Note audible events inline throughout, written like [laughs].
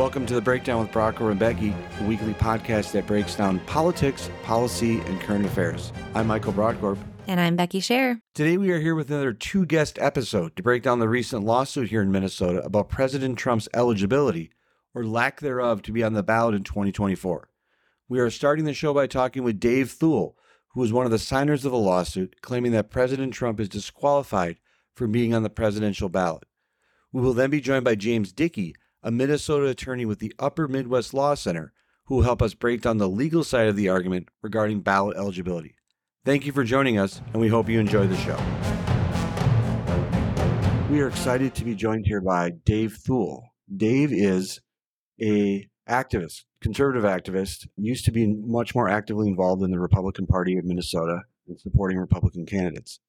Welcome to the Breakdown with Brodkorb and Becky, a weekly podcast that breaks down politics, policy, and current affairs. I'm Michael Brodkorb. And I'm Becky Scherr. Today we are here with another two guest episode to break down the recent lawsuit here in Minnesota about President Trump's eligibility or lack thereof to be on the ballot in 2024. We are starting the show by talking with Dave Thul, who is one of the signers of the lawsuit, claiming that President Trump is disqualified from being on the presidential ballot. We will then be joined by James Dickey, a Minnesota attorney with the Upper Midwest Law Center, who will help us break down the legal side of the argument regarding ballot eligibility. Thank you for joining us, and we hope you enjoy the show. We are excited to be joined here by Dave Thul. Dave is a activist, conservative activist, used to be much more actively involved in the Republican Party of Minnesota and supporting Republican candidates.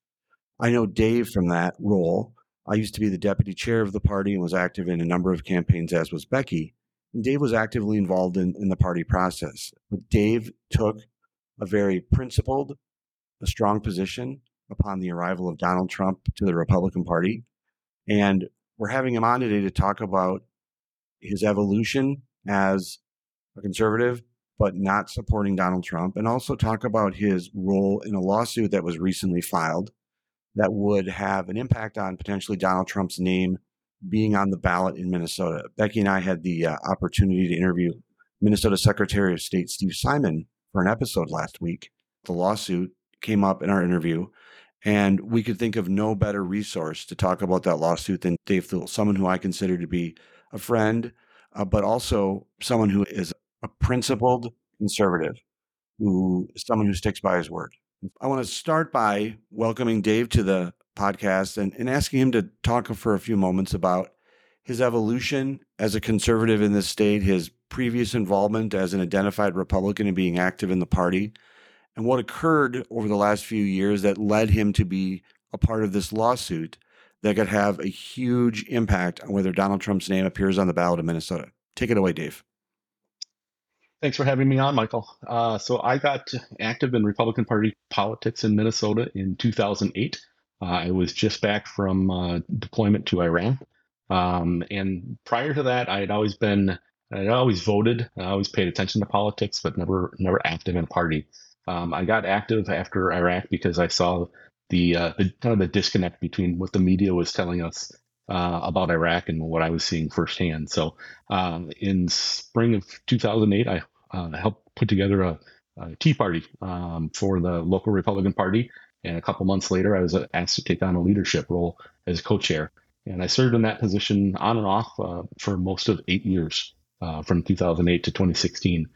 I know Dave from that role. I used to be the deputy chair of the party and was active in a number of campaigns, as was Becky. And Dave was actively involved in, in the party process. But Dave took a very principled, a strong position upon the arrival of Donald Trump to the Republican Party. And we're having him on today to talk about his evolution as a conservative, but not supporting Donald Trump, and also talk about his role in a lawsuit that was recently filed that would have an impact on potentially Donald Trump's name being on the ballot in Minnesota. Becky and I had the uh, opportunity to interview Minnesota Secretary of State Steve Simon for an episode last week. The lawsuit came up in our interview, and we could think of no better resource to talk about that lawsuit than Dave Thul, someone who I consider to be a friend, uh, but also someone who is a principled conservative, who is someone who sticks by his word. I want to start by welcoming Dave to the podcast and, and asking him to talk for a few moments about his evolution as a conservative in this state, his previous involvement as an identified Republican and being active in the party, and what occurred over the last few years that led him to be a part of this lawsuit that could have a huge impact on whether Donald Trump's name appears on the ballot in Minnesota. Take it away, Dave. Thanks for having me on, Michael. Uh, so I got active in Republican Party politics in Minnesota in 2008. Uh, I was just back from uh, deployment to Iraq. Um, and prior to that, I had always been, I always voted, I always paid attention to politics, but never, never active in a party. Um, I got active after Iraq because I saw the, uh, the kind of the disconnect between what the media was telling us uh, about Iraq and what I was seeing firsthand. So um, in spring of 2008, I helped put together a, a tea party um, for the local Republican Party. And a couple months later, I was asked to take on a leadership role as co-chair. And I served in that position on and off uh, for most of eight years, uh, from 2008 to 2016.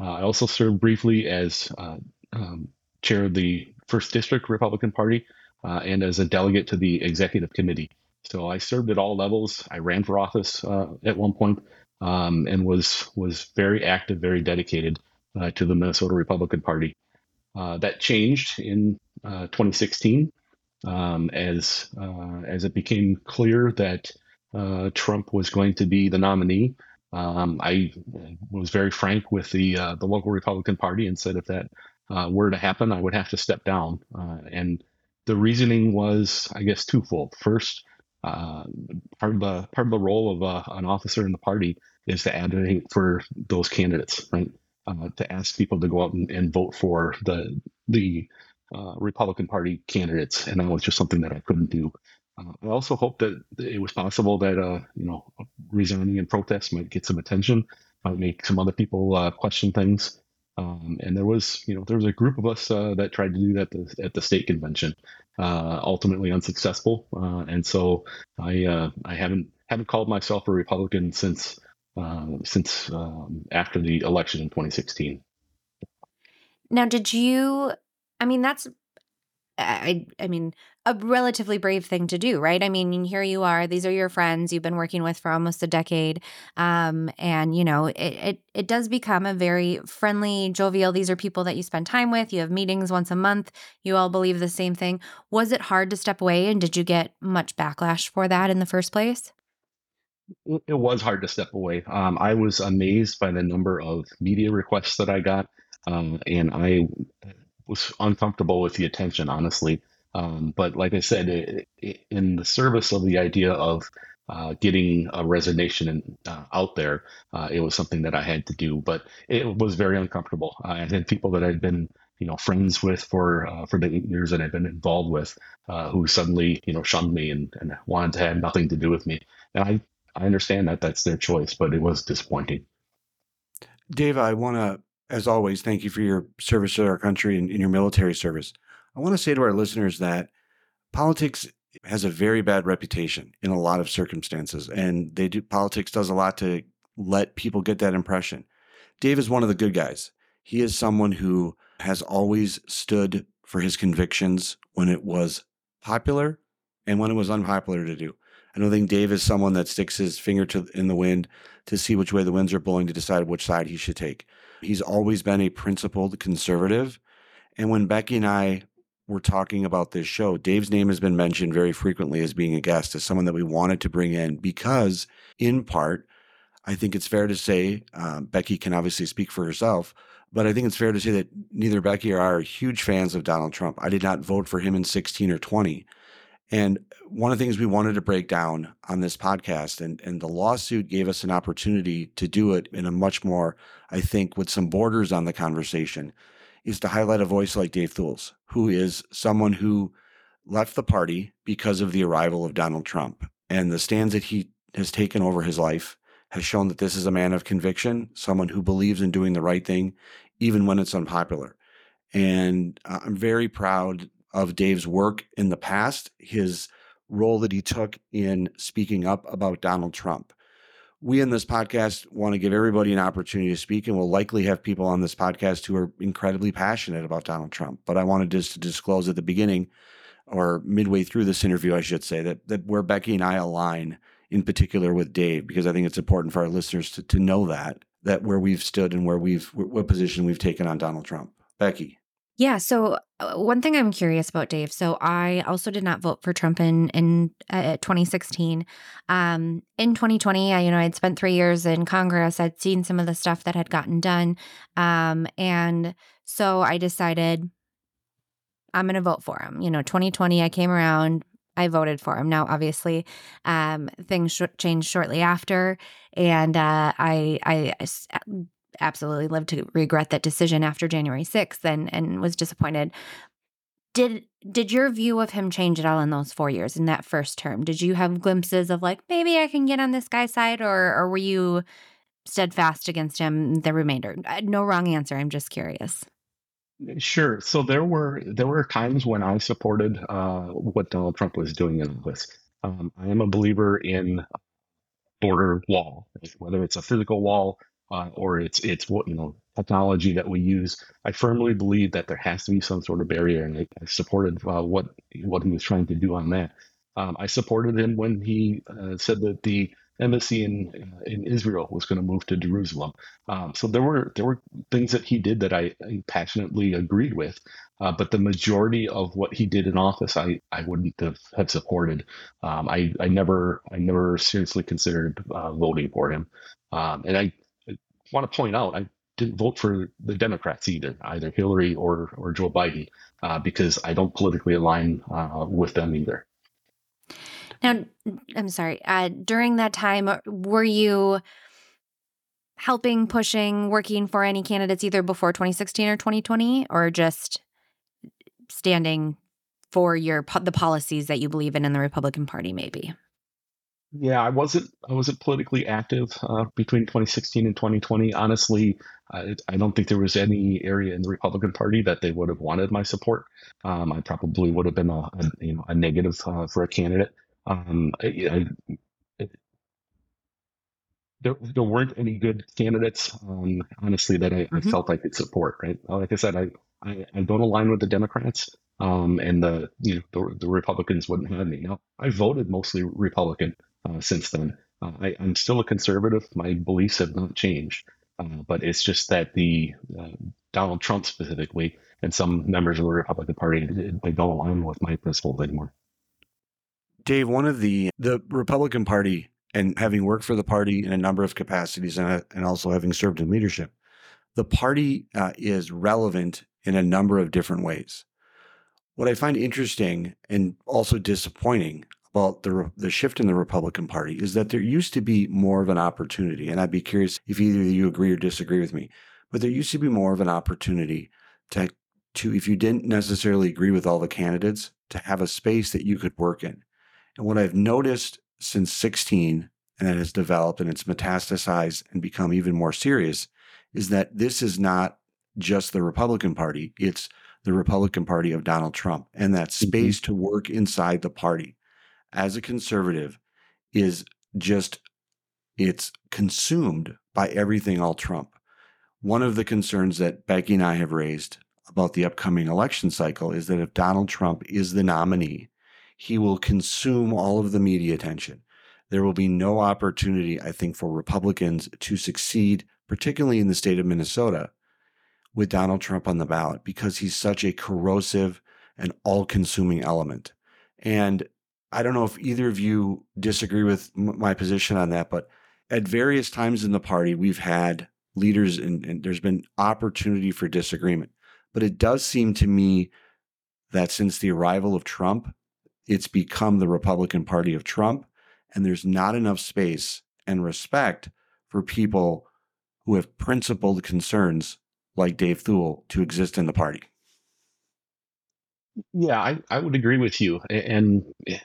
Uh, I also served briefly as uh, um, chair of the First District Republican Party uh, and as a delegate to the executive committee. So I served at all levels. I ran for office uh, at one point, um, and was was very active, very dedicated uh, to the Minnesota Republican Party. Uh, that changed in uh, 2016 um, as uh, as it became clear that uh, Trump was going to be the nominee. Um, I was very frank with the the local Republican Party and said if that were to happen, I would have to step down. and the reasoning was, I guess, twofold. First, uh, part of the part of the role of uh, an officer in the party is to advocate for those candidates, right? Uh, to ask people to go out and, and vote for the the uh, Republican Party candidates, and that was just something that I couldn't do. Uh, I also hope that it was possible that uh, you know resigning in protest might get some attention, might make some other people question things. Um, and there was, you know, there was a group of us that tried to do that the, at the state convention, uh, ultimately unsuccessful. Uh, and so I uh, I haven't haven't called myself a Republican since uh, since um, after the election in 2016. Now, did you? I mean, that's I I mean, a relatively brave thing to do, right? I mean, here you are; these are your friends you've been working with for almost a decade, um, and you know, it, it it does become a very friendly, jovial. These are people that you spend time with. You have meetings once a month. You all believe the same thing. Was it hard to step away, and did you get much backlash for that in the first place? It was hard to step away. Um, I was amazed by the number of media requests that I got, um, and I was uncomfortable with the attention, honestly. Um, but like I said, it, it, in the service of the idea of uh, getting a resignation in, uh, out there, uh, it was something that I had to do. But it was very uncomfortable. I had people that I'd been, you know, friends with for uh, for the eight years that I've been involved with, uh, who suddenly, you know, shunned me and, and wanted to have nothing to do with me. And I I understand that that's their choice, but it was disappointing. Dave, I want to, as always, thank you for your service to our country and in your military service. I want to say to our listeners that politics has a very bad reputation in a lot of circumstances, and they do politics does a lot to let people get that impression. Dave is one of the good guys. He is someone who has always stood for his convictions when it was popular and when it was unpopular to do. I don't think Dave is someone that sticks his finger to, in the wind to see which way the winds are blowing to decide which side he should take. He's always been a principled conservative. And when Becky and I were talking about this show, Dave's name has been mentioned very frequently as being a guest, as someone that we wanted to bring in because, in part, I think it's fair to say, um, Becky can obviously speak for herself, but I think it's fair to say that neither Becky or I are huge fans of Donald Trump. I did not vote for him in 16 or 20. And one of the things we wanted to break down on this podcast, and, and the lawsuit gave us an opportunity to do it in a much more, I think, with some borders on the conversation, is to highlight a voice like Dave Thul's, who is someone who left the party because of the arrival of Donald Trump. And the stands that he has taken over his life has shown that this is a man of conviction, someone who believes in doing the right thing, even when it's unpopular. And uh, I'm very proud of Dave's work in the past, his role that he took in speaking up about Donald Trump. We in this podcast want to give everybody an opportunity to speak, and we'll likely have people on this podcast who are incredibly passionate about Donald Trump. But I wanted just to disclose at the beginning or midway through this interview, I should say, that, that where Becky and I align in particular with Dave, because I think it's important for our listeners to, to know that, that where we've stood and where we've, what position we've taken on Donald Trump. Becky. Yeah. So uh, one thing I'm curious about, Dave. So I also did not vote for Trump in in uh, 2016. Um, in 2020, I, you know, I'd spent three years in Congress. I'd seen some of the stuff that had gotten done, um, and so I decided I'm going to vote for him. You know, 2020, I came around. I voted for him. Now, obviously, um, things sh- changed shortly after, and uh, I, I absolutely lived to regret that decision after January 6th and and was disappointed. Did did your view of him change at all in those 4 years in that first term? Did you have glimpses of like maybe I can get on this guy's side or or were you steadfast against him the remainder? Uh, no wrong answer. I'm just curious. Sure. So there were there were times when I supported uh, what Donald Trump was doing in office. Um, I am a believer in border wall, whether it's a physical wall uh, or it's it's what you know technology that we use. I firmly believe that there has to be some sort of barrier, and I, I supported uh, what what he was trying to do on that. Um, I supported him when he uh, said that the embassy in uh, in Israel was going to move to Jerusalem. Um, so there were there were things that he did that I, I passionately agreed with, uh, but the majority of what he did in office, I, I wouldn't have, have supported. Um, I I never I never seriously considered uh, voting for him, um, and I want to point out, I didn't vote for the Democrats either, either Hillary or or Joe Biden, uh, because I don't politically align uh, with them either. Now, I'm sorry. Uh, during that time, uh, were you helping, pushing, working for any candidates either before 2016 or 2020, or just standing for your the policies that you believe in in the Republican Party, maybe? Yeah, I wasn't I wasn't politically active uh, between 2016 and 2020. Honestly, I, I, don't think there was any area in the Republican Party that they would have wanted my support. Um, I probably would have been a, a you know a negative uh, for a candidate. Um, I, I, there, there weren't any good candidates, um, honestly, that I, mm-hmm. felt I could support. Right, like I said, I, I, don't align with the Democrats, um, and the you know the, the Republicans wouldn't have me. Now, I voted mostly Republican uh, since then. Uh, I, am still a conservative. My beliefs have not changed, uh, but it's just that the uh, Donald Trump specifically and some members of the Republican Party they don't align with my principles anymore. Dave, one of the the Republican Party and having worked for the party in a number of capacities and, and also having served in leadership, the party uh, is relevant in a number of different ways. What I find interesting and also disappointing about the the shift in the Republican Party is that there used to be more of an opportunity, and I'd be curious if either you agree or disagree with me. But there used to be more of an opportunity to to if you didn't necessarily agree with all the candidates, to have a space that you could work in. And what I've noticed since 16 and it has developed and it's metastasized and become even more serious is that this is not just the Republican Party, it's the Republican Party of Donald Trump. And that Mm-hmm. space to work inside the party as a conservative is just, it's consumed by everything all Trump. One of the concerns that Becky and I have raised about the upcoming election cycle is that if Donald Trump is the nominee, he will consume all of the media attention. There will be no opportunity, I think, for Republicans to succeed, particularly in the state of Minnesota, with Donald Trump on the ballot because he's such a corrosive and all consuming element. And I don't know if either of you disagree with m- my position on that, but at various times in the party, we've had leaders and, and there's been opportunity for disagreement. But it does seem to me that since the arrival of Trump, it's become the Republican Party of Trump, and there's not enough space and respect for people who have principled concerns like Dave Thul to exist in the party. Yeah, I, I would agree with you. And, eh,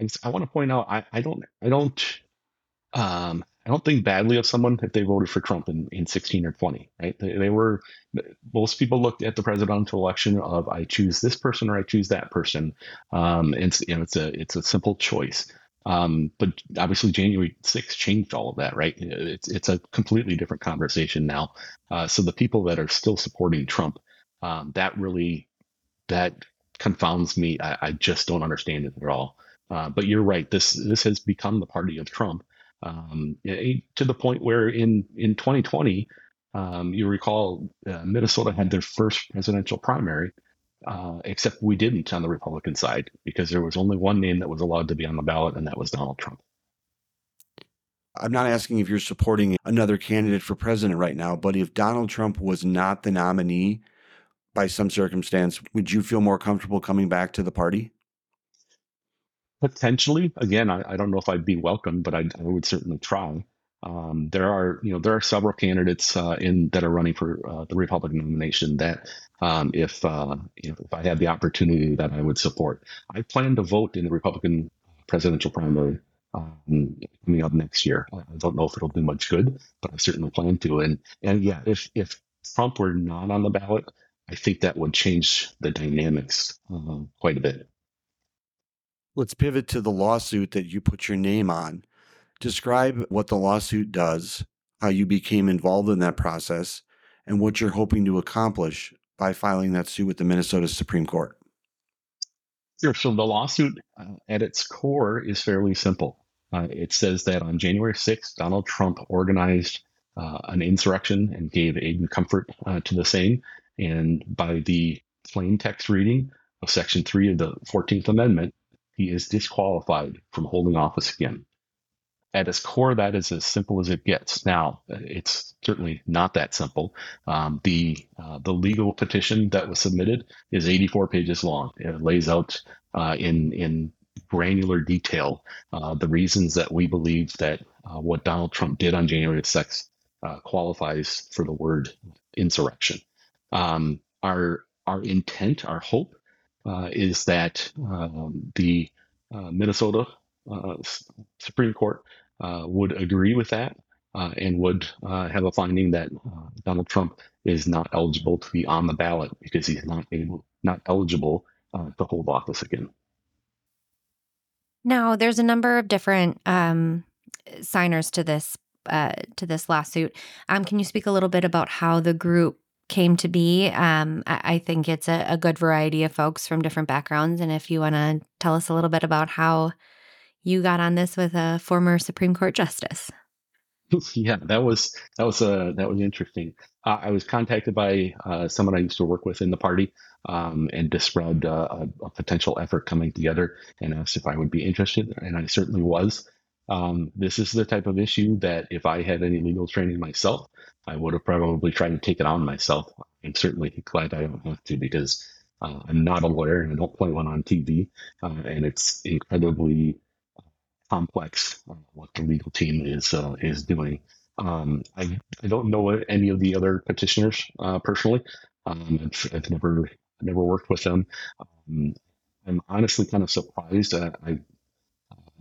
and I want to point out, I, I don't, I don't, um, I don't think badly of someone if they voted for Trump in, in 16 or 20, right? They, they were, most people looked at the presidential election of I choose this person or I choose that person. Um, and it's, you know, it's a, it's a simple choice. Um, but obviously January 6th changed all of that, right? It's, it's a completely different conversation now. Uh, so the people that are still supporting Trump, um, that really, that confounds me. I, I just don't understand it at all. Uh, but you're right. This this has become the party of Trump um, to the point where in in 2020, um, you recall uh, Minnesota had their first presidential primary, uh, except we didn't on the Republican side because there was only one name that was allowed to be on the ballot, and that was Donald Trump. I'm not asking if you're supporting another candidate for president right now, but if Donald Trump was not the nominee by some circumstance, would you feel more comfortable coming back to the party? Potentially, again, I, I don't know if I'd be welcome, but I, I would certainly try. Um, there are, you know, there are several candidates uh, in that are running for uh, the Republican nomination that, um, if uh, you know, if I had the opportunity, that I would support. I plan to vote in the Republican presidential primary um, coming up next year. I don't know if it'll do much good, but I certainly plan to. And and yeah, if if Trump were not on the ballot, I think that would change the dynamics uh, quite a bit. Let's pivot to the lawsuit that you put your name on. Describe what the lawsuit does, how you became involved in that process, and what you're hoping to accomplish by filing that suit with the Minnesota Supreme Court. Sure. So the lawsuit uh, at its core is fairly simple. Uh, it says that on January 6th, Donald Trump organized uh, an insurrection and gave aid and comfort uh, to the same. And by the plain text reading of Section 3 of the 14th Amendment, he is disqualified from holding office again. At its core, that is as simple as it gets. Now, it's certainly not that simple. Um, the uh, the legal petition that was submitted is 84 pages long. It lays out uh, in in granular detail uh, the reasons that we believe that uh, what Donald Trump did on January 6th uh, qualifies for the word insurrection. Um, our our intent, our hope, is that um, the uh, Minnesota uh, Supreme Court uh, would agree with that uh, and would uh, have a finding that uh, Donald Trump is not eligible to be on the ballot because he's not able, not eligible uh, to hold office again. Now, there's a number of different um, signers to this uh, to this lawsuit. Um, can you speak a little bit about how the group came to be? Um, I, I think it's a, a good variety of folks from different backgrounds, and if you want to tell us a little bit about how you got on this with a former Supreme Court justice. [laughs] yeah, that was that was uh, that was interesting. Uh, I was contacted by uh, someone I used to work with in the party um, and described uh, a, a potential effort coming together and asked if I would be interested, and I certainly was. Um, this is the type of issue that if I had any legal training myself, I would have probably tried to take it on myself. I'm certainly glad I don't have to because Uh, I'm not a lawyer and I don't play one on TV, uh, and it's incredibly complex uh, what the legal team is uh, is doing. Um, I, I don't know any of the other petitioners uh, personally. Um, I've, I've never never worked with them. Um, I'm honestly kind of surprised I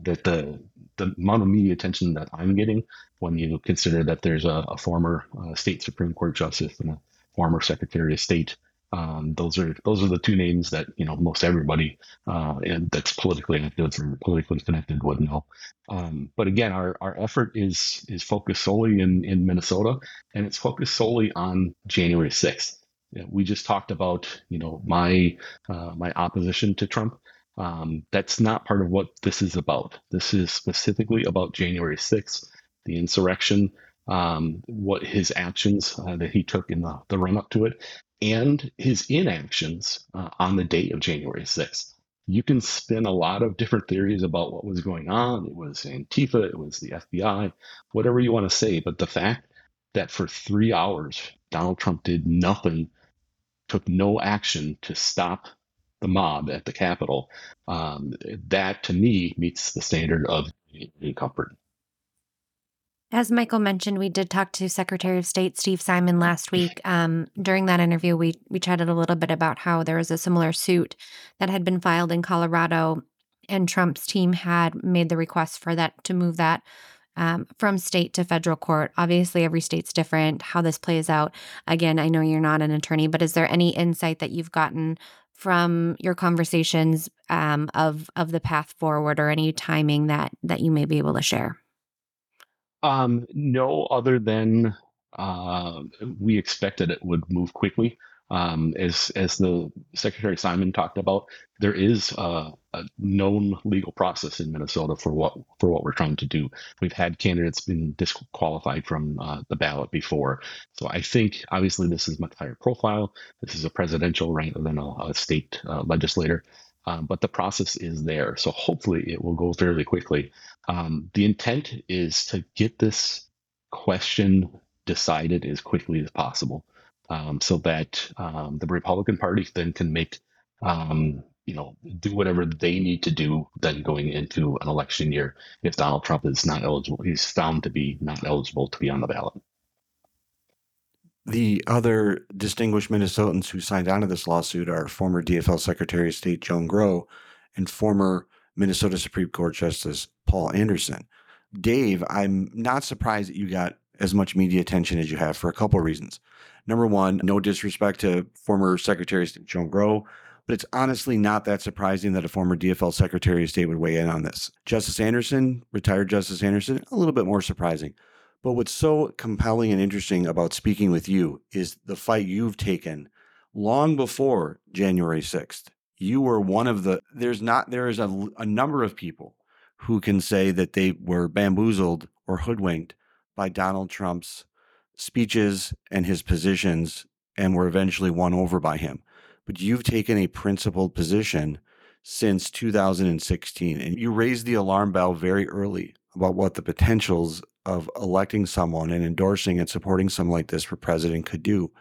that the the amount of media attention that I'm getting when you consider that there's a, a former uh, state Supreme Court justice and a former Secretary of State. Um, those are those are the two names that you know most everybody uh, that's politically active or politically connected would know. Um, but again, our, our effort is is focused solely in in Minnesota, and it's focused solely on January sixth. We just talked about you know my uh, my opposition to Trump. Um, that's not part of what this is about. This is specifically about January 6th, the insurrection, um, what his actions uh, that he took in the, the run up to it, and his inactions uh, on the date of January 6th. You can spin a lot of different theories about what was going on. It was Antifa, it was the FBI, whatever you want to say. But the fact that for three hours, Donald Trump did nothing, took no action to stop the mob at the Capitol, um, that to me meets the standard of comfort. As Michael mentioned, we did talk to Secretary of State Steve Simon last week. Um, during that interview, we we chatted a little bit about how there was a similar suit that had been filed in Colorado, and Trump's team had made the request for that to move that um, from state to federal court. Obviously, every state's different. How this plays out, again, I know you're not an attorney, but is there any insight that you've gotten from your conversations um, of of the path forward, or any timing that that you may be able to share? Um, no, other than uh, we expected it would move quickly. Um, as as the Secretary Simon talked about, there is a, a, known legal process in Minnesota for what for what we're trying to do. We've had candidates been disqualified from uh, the ballot before, so I think obviously this is much higher profile. This is a presidential rather than a, a state uh, legislator. Um, but the process is there. So hopefully it will go fairly quickly. Um, the intent is to get this question decided as quickly as possible um, so that um, the Republican Party then can make, um, you know, do whatever they need to do then going into an election year if Donald Trump is not eligible, he's found to be not eligible to be on the ballot. The other distinguished Minnesotans who signed on to this lawsuit are former DFL Secretary of State Joan Growe and former Minnesota Supreme Court Justice Paul Anderson. Dave, I'm not surprised that you got as much media attention as you have for a couple of reasons. Number one, no disrespect to former Secretary of State Joan Growe, but it's honestly not that surprising that a former DFL Secretary of State would weigh in on this. Justice Anderson, retired Justice Anderson, a little bit more surprising. But what's so compelling and interesting about speaking with you is the fight you've taken long before January 6th. You were one of the, there's not, there is a, a number of people who can say that they were bamboozled or hoodwinked by Donald Trump's speeches and his positions and were eventually won over by him. But you've taken a principled position since 2016 and you raised the alarm bell very early about what the potentials of electing someone and endorsing and supporting someone like this for president could do.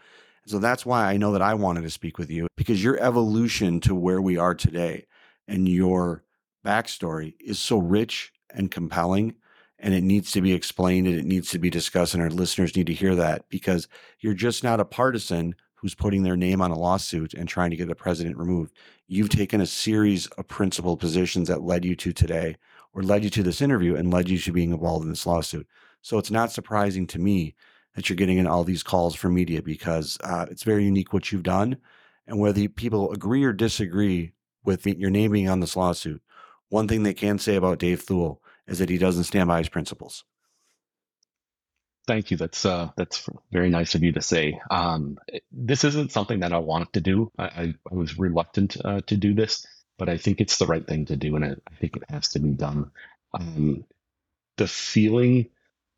So that's why I know that I wanted to speak with you because your evolution to where we are today and your backstory is so rich and compelling and it needs to be explained and it needs to be discussed and our listeners need to hear that because you're just not a partisan who's putting their name on a lawsuit and trying to get the president removed. You've taken a series of principled positions that led you to today or led you to this interview and led you to being involved in this lawsuit. So it's not surprising to me that you're getting in all these calls from media because uh, it's very unique what you've done. And whether people agree or disagree with your name being on this lawsuit, one thing they can say about Dave Thul is that he doesn't stand by his principles. Thank you. That's uh, that's very nice of you to say. Um, this isn't something that I wanted to do. I, I, I was reluctant uh, to do this but I think it's the right thing to do, and I think it has to be done. Um, the feeling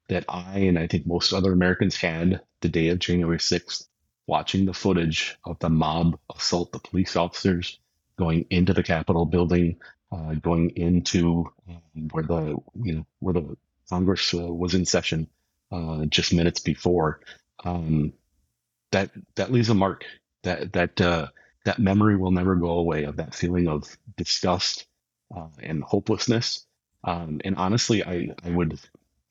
that I and I think most other Americans had the day of January 6th, watching the footage of the mob assault the police officers going into the Capitol building, uh, going into um, where the you know where the Congress uh, was in session uh, just minutes before. Um, that that leaves a mark. That that uh, that memory will never go away of that feeling of disgust uh, and hopelessness. Um, and honestly, I, I would,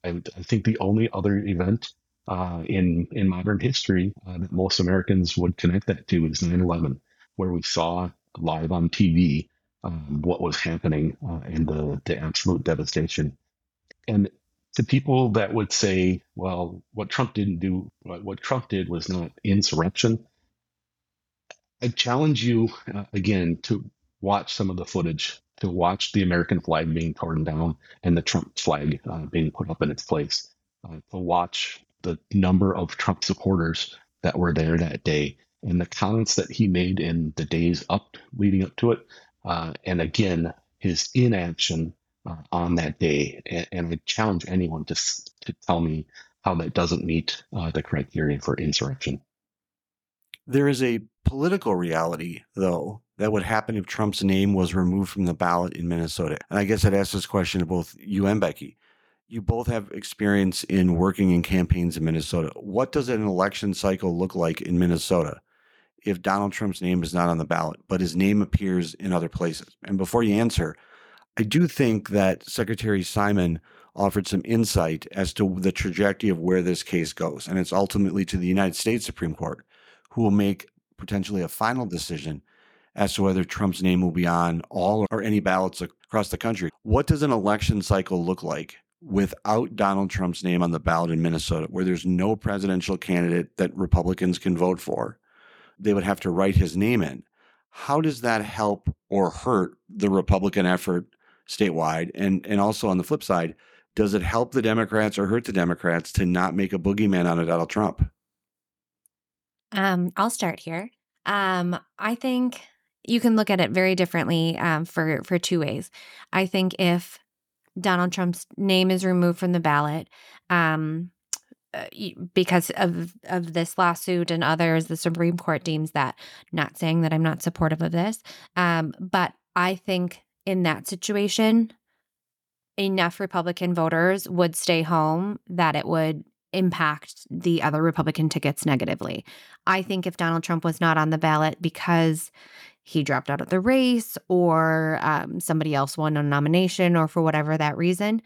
I, I think the only other event uh, in in modern history uh, that most Americans would connect that to is 9/11, where we saw live on TV um, what was happening uh, and the the absolute devastation. And to people that would say, "Well, what Trump didn't do, what Trump did was not insurrection," I challenge you uh, again to watch some of the footage, to watch the American flag being torn down and the Trump flag uh, being put up in its place, uh, to watch the number of Trump supporters that were there that day and the comments that he made in the days up leading up to it. Uh, and again, his inaction uh, on that day. And, and, I challenge anyone to, to tell me how that doesn't meet uh, the criteria for insurrection. There is a political reality, though, that would happen if Trump's name was removed from the ballot in Minnesota. And I guess I'd ask this question to both you and Becky you both have experience in working in campaigns in Minnesota. What does an election cycle look like in Minnesota if Donald Trump's name is not on the ballot, but his name appears in other places? And before you answer, I do think that Secretary Simon offered some insight as to the trajectory of where this case goes. And it's ultimately to the United States Supreme Court, who will make potentially a final decision as to whether Trump's name will be on all or any ballots across the country. What does an election cycle look like without Donald Trump's name on the ballot in Minnesota, where there's no presidential candidate that Republicans can vote for, they would have to write his name in. How does that help or hurt the Republican effort statewide? And and also on the flip side, does it help the Democrats or hurt the Democrats to not make a boogeyman out of Donald Trump? Um, I'll start here. Um, I think you can look at it very differently um, for for two ways. I think if Donald Trump's name is removed from the ballot um, uh, because of of this lawsuit and others. The Supreme Court deems that. Not saying that I'm not supportive of this, um, but I think in that situation, enough Republican voters would stay home that it would impact the other Republican tickets negatively. I think if Donald Trump was not on the ballot because he dropped out of the race or um, somebody else won a nomination or for whatever that reason.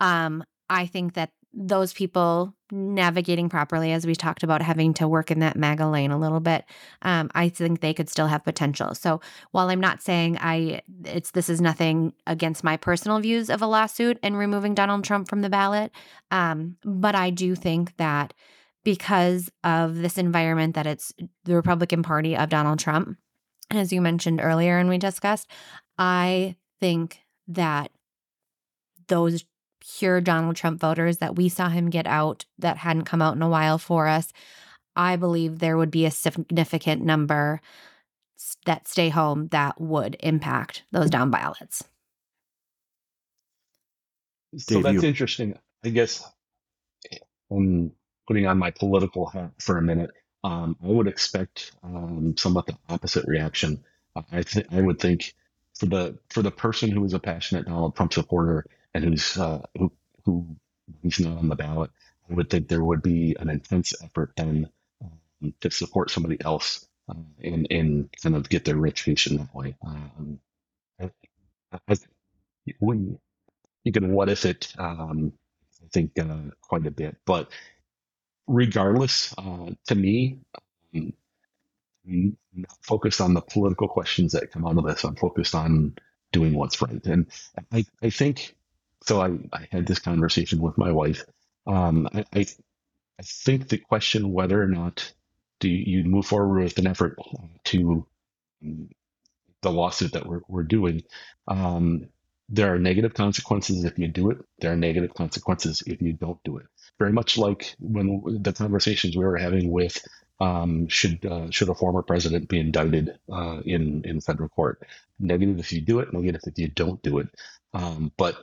Um, I think that those people navigating properly, as we talked about, having to work in that MAGA lane a little bit, um, I think they could still have potential. So while I'm not saying I, it's this is nothing against my personal views of a lawsuit and removing Donald Trump from the ballot, um, but I do think that because of this environment that it's the Republican Party of Donald Trump, as you mentioned earlier and we discussed, I think that those pure Donald Trump voters that we saw him get out that hadn't come out in a while for us, I believe there would be a significant number that stay home that would impact those down ballots. So Dave, that's you. interesting. I guess I'm putting on my political hat for a minute um, I would expect um, somewhat the opposite reaction. I think I would think for the for the person who is a passionate Donald Trump supporter and who's uh, who who who's not on the ballot, I would think there would be an intense effort then um, to support somebody else uh, and and kind of get their reputation that way. Um, I, I, when you can what if it, um, I think uh, quite a bit, but regardless, uh, to me, um, I'm not focused on the political questions that come out of this. I'm focused on doing what's right. And I, I think, so I, I had this conversation with my wife. Um, I, I, I think the question whether or not do you move forward with an effort to um, the lawsuit that we're, we're doing, um, there are negative consequences if you do it. There are negative consequences if you don't do it. Very much like when the conversations we were having with um, should uh, should a former president be indicted uh, in in federal court? Negative if you do it, negative if you don't do it. Um, but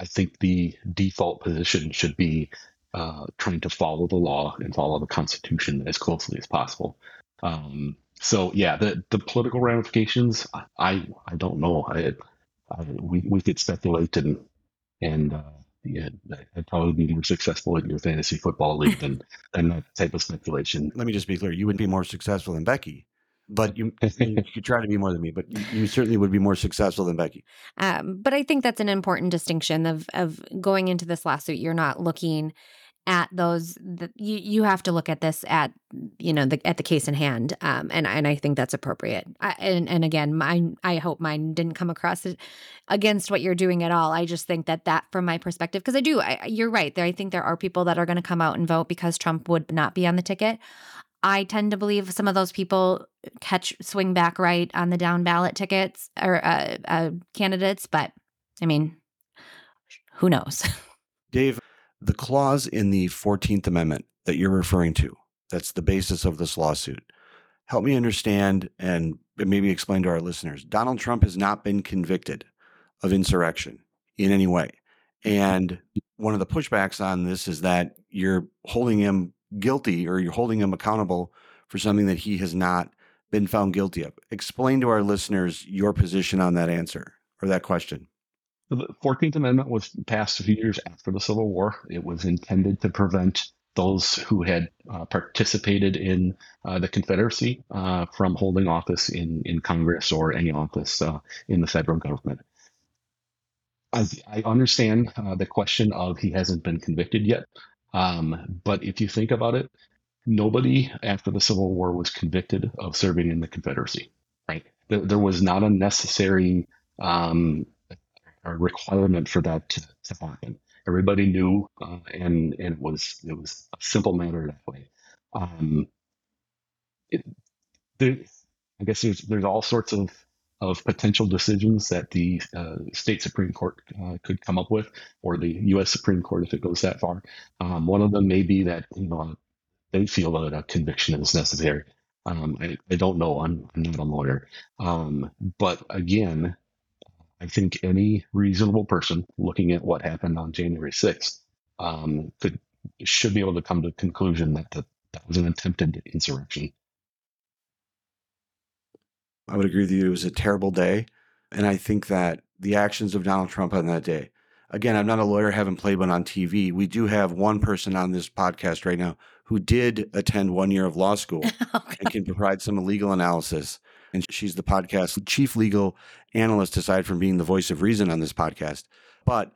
I think the default position should be uh, trying to follow the law and follow the Constitution as closely as possible. Um, so yeah, the the political ramifications, I I don't know. I uh, we we could speculate and and uh, yeah, I'd probably be more successful in your fantasy football league than than that type of speculation. Let me just be clear: you would be more successful than Becky. But [laughs] you, you could try to be more than me, but you, you certainly would be more successful than Becky. Um, but I think that's an important distinction of of going into this lawsuit. You're not looking at those. The, you you have to look at this at you know the at the case in hand, um, and and I think that's appropriate. I, and and again, mine. I hope mine didn't come across against what you're doing at all. I just think that that from my perspective, because I do. I, you're right. There, I think there are people that are going to come out and vote because Trump would not be on the ticket. I tend to believe some of those people catch swing back right on the down ballot tickets or uh, uh, candidates, but I mean, who knows? [laughs] Dave, the clause in the 14th Amendment that you're referring to, that's the basis of this lawsuit. Help me understand and maybe explain to our listeners. Donald Trump has not been convicted of insurrection in any way. And one of the pushbacks on this is that you're holding him guilty or you're holding him accountable for something that he has not been found guilty of. Explain to our listeners your position on that answer or that question. The 14th Amendment was passed a few years after the Civil War. It was intended to prevent those who had uh, participated in uh, the Confederacy uh, from holding office in, in Congress or any office uh, in the federal government. I, I understand uh, the question of he hasn't been convicted yet. Um, but if you think about it, nobody after the Civil War was convicted of serving in the Confederacy, right? There, there was not a necessary um, a requirement for that to, to happen. Everybody knew, uh, and and it was it was a simple matter that way. Um, it, there, I guess there's there's all sorts of of potential decisions that the uh, state Supreme Court uh, could come up with, or the U.S. Supreme Court if it goes that far. Um, one of them may be that you know they feel that a conviction is necessary. Um, I, I, don't know. I'm, I'm not a lawyer, um, but again, I think any reasonable person looking at what happened on January 6th um, could should be able to come to the conclusion that that, that was an attempted insurrection. I would agree with you. It was a terrible day. And I think that the actions of Donald Trump on that day, again, I'm not a lawyer, haven't played one on TV. We do have one person on this podcast right now who did attend one year of law school [laughs] okay. and can provide some legal analysis. And she's the podcast chief legal analyst, aside from being the voice of reason on this podcast. But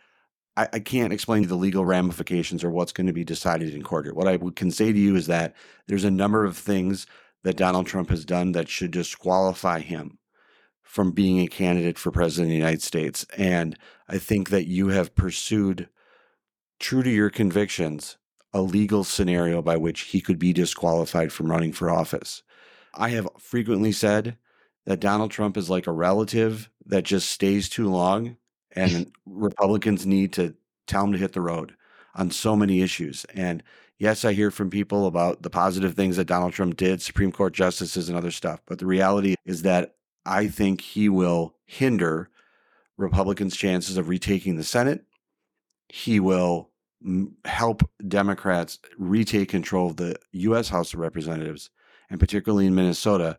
I, I can't explain the legal ramifications or what's going to be decided in court. What I can say to you is that there's a number of things that Donald Trump has done that should disqualify him from being a candidate for president of the United States. And I think that you have pursued, true to your convictions, a legal scenario by which he could be disqualified from running for office. I have frequently said that Donald Trump is like a relative that just stays too long, and [laughs] Republicans need to tell him to hit the road on so many issues. And yes, I hear from people about the positive things that Donald Trump did, Supreme Court justices and other stuff. But the reality is that I think he will hinder Republicans' chances of retaking the Senate. He will mm, help Democrats retake control of the U.S. House of Representatives, and particularly in Minnesota,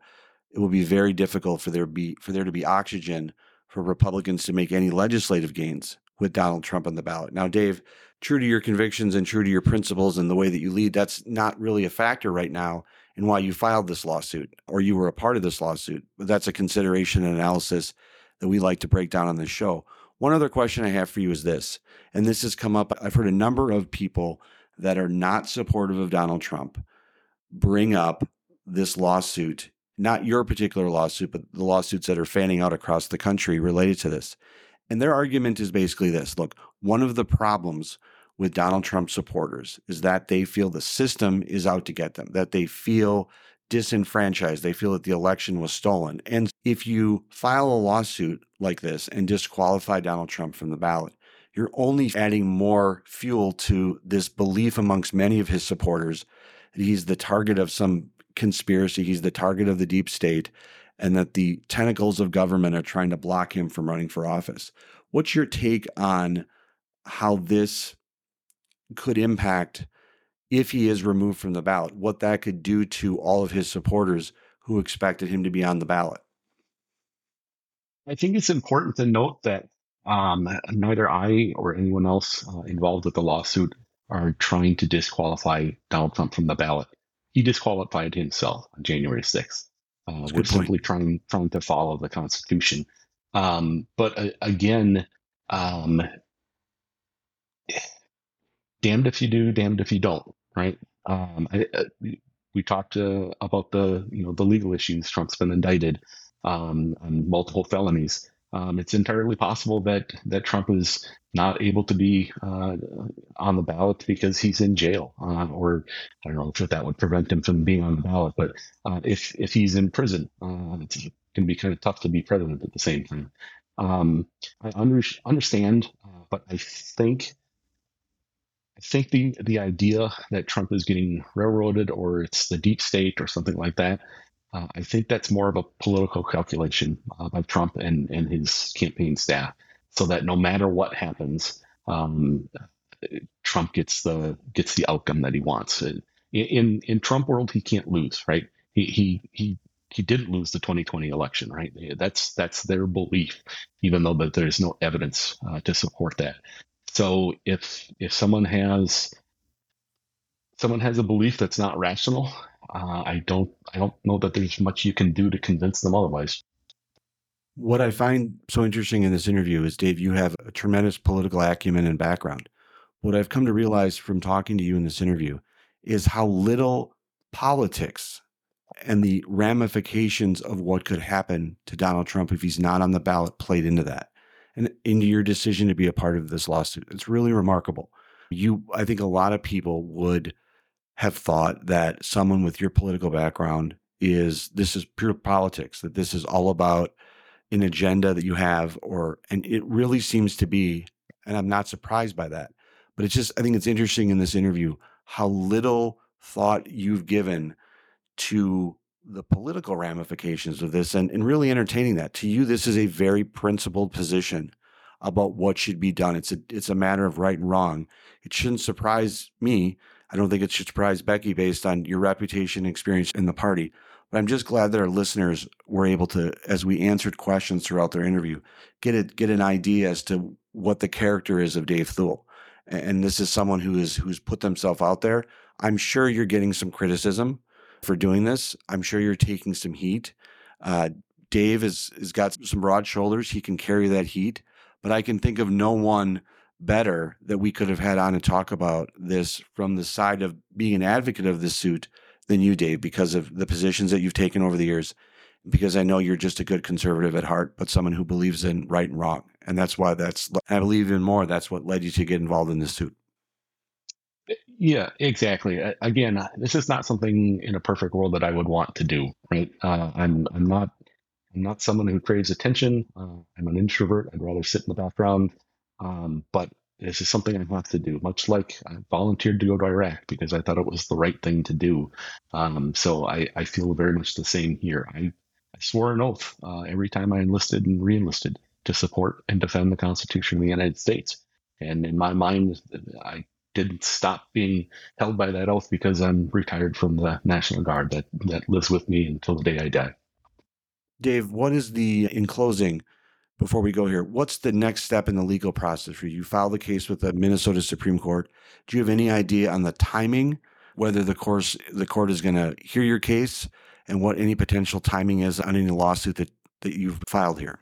it will be very difficult for there be for there to be oxygen for Republicans to make any legislative gains with Donald Trump on the ballot. Now, Dave, true to your convictions and true to your principles and the way that you lead, that's not really a factor right now in why you filed this lawsuit or you were a part of this lawsuit. But that's a consideration and analysis that we like to break down on this show. One other question I have for you is this, and this has come up. I've heard a number of people that are not supportive of Donald Trump bring up this lawsuit, not your particular lawsuit, but the lawsuits that are fanning out across the country related to this. And their argument is basically this look, one of the problems with Donald Trump supporters is that they feel the system is out to get them, that they feel disenfranchised. They feel that the election was stolen. And if you file a lawsuit like this and disqualify Donald Trump from the ballot, you're only adding more fuel to this belief amongst many of his supporters that he's the target of some conspiracy, he's the target of the deep state, and that the tentacles of government are trying to block him from running for office. What's your take on how this could impact if he is removed from the ballot, what that could do to all of his supporters who expected him to be on the ballot? I think it's important to note that um, neither I or anyone else uh, involved with the lawsuit are trying to disqualify Donald Trump from the ballot. He disqualified himself on January 6th. Uh, we're simply trying trying to follow the Constitution. Um, but uh, again, um, damned if you do, damned if you don't, right? Um, I, uh, we we talked uh, about the you know the legal issues. Trump's been indicted um, on multiple felonies. Um, it's entirely possible that that Trump is not able to be uh, on the ballot because he's in jail, uh, or I don't know if that would prevent him from being on the ballot. But uh, if if he's in prison, uh, it's going to be kind of tough to be president at the same time. Um, I under, understand, uh, but I think I think the the idea that Trump is getting railroaded or it's the deep state or something like that, uh, I think that's more of a political calculation uh, by Trump and and his campaign staff, so that no matter what happens, um, Trump gets the gets the outcome that he wants. In in, in Trump world, he can't lose, right? He he he he didn't lose the 2020 election, right? That's that's their belief, even though that there's no evidence uh, to support that. So if if someone has someone has a belief that's not rational, uh, I don't I don't know that there's much you can do to convince them otherwise. What I find so interesting in this interview is, Dave, you have a tremendous political acumen and background. What I've come to realize from talking to you in this interview is how little politics and the ramifications of what could happen to Donald Trump if he's not on the ballot played into that and into your decision to be a part of this lawsuit. It's really remarkable. You, I think a lot of people would have thought that someone with your political background is this is pure politics, that this is all about an agenda that you have, or, and it really seems to be, and I'm not surprised by that. But it's just, I think it's interesting in this interview how little thought you've given to the political ramifications of this and, and really entertaining that. To you, this is a very principled position about what should be done. It's a it's a matter of right and wrong. It shouldn't surprise me. I don't think it should surprise Becky based on your reputation and experience in the party. But I'm just glad that our listeners were able to, as we answered questions throughout their interview, get a, get an idea as to what the character is of Dave Thul. And this is someone who is who's put themselves out there. I'm sure you're getting some criticism for doing this. I'm sure you're taking some heat. Uh, Dave has, has got some broad shoulders. He can carry that heat, but I can think of no one better that we could have had on and talk about this from the side of being an advocate of this suit than you, Dave, because of the positions that you've taken over the years. Because I know you're just a good conservative at heart, but someone who believes in right and wrong. And that's why that's, I believe even more, that's what led you to get involved in this suit. Yeah, exactly. Again, this is not something in a perfect world that I would want to do, right? Uh, I'm I'm not I'm not someone who craves attention. Uh, I'm an introvert. I'd rather sit in the background. Um, but this is something I have to do. Much like I volunteered to go to Iraq because I thought it was the right thing to do. Um, so I, I feel very much the same here. I, I swore an oath uh, every time I enlisted and reenlisted to support and defend the Constitution of the United States. And in my mind, I didn't stop being held by that oath because I'm retired from the National Guard that, that lives with me until the day I die. Dave, what is the, in closing, before we go here, what's the next step in the legal process for you? You filed the case with the Minnesota Supreme Court. Do you have any idea on the timing, whether the course the court is going to hear your case and what any potential timing is on any lawsuit that, that you've filed here?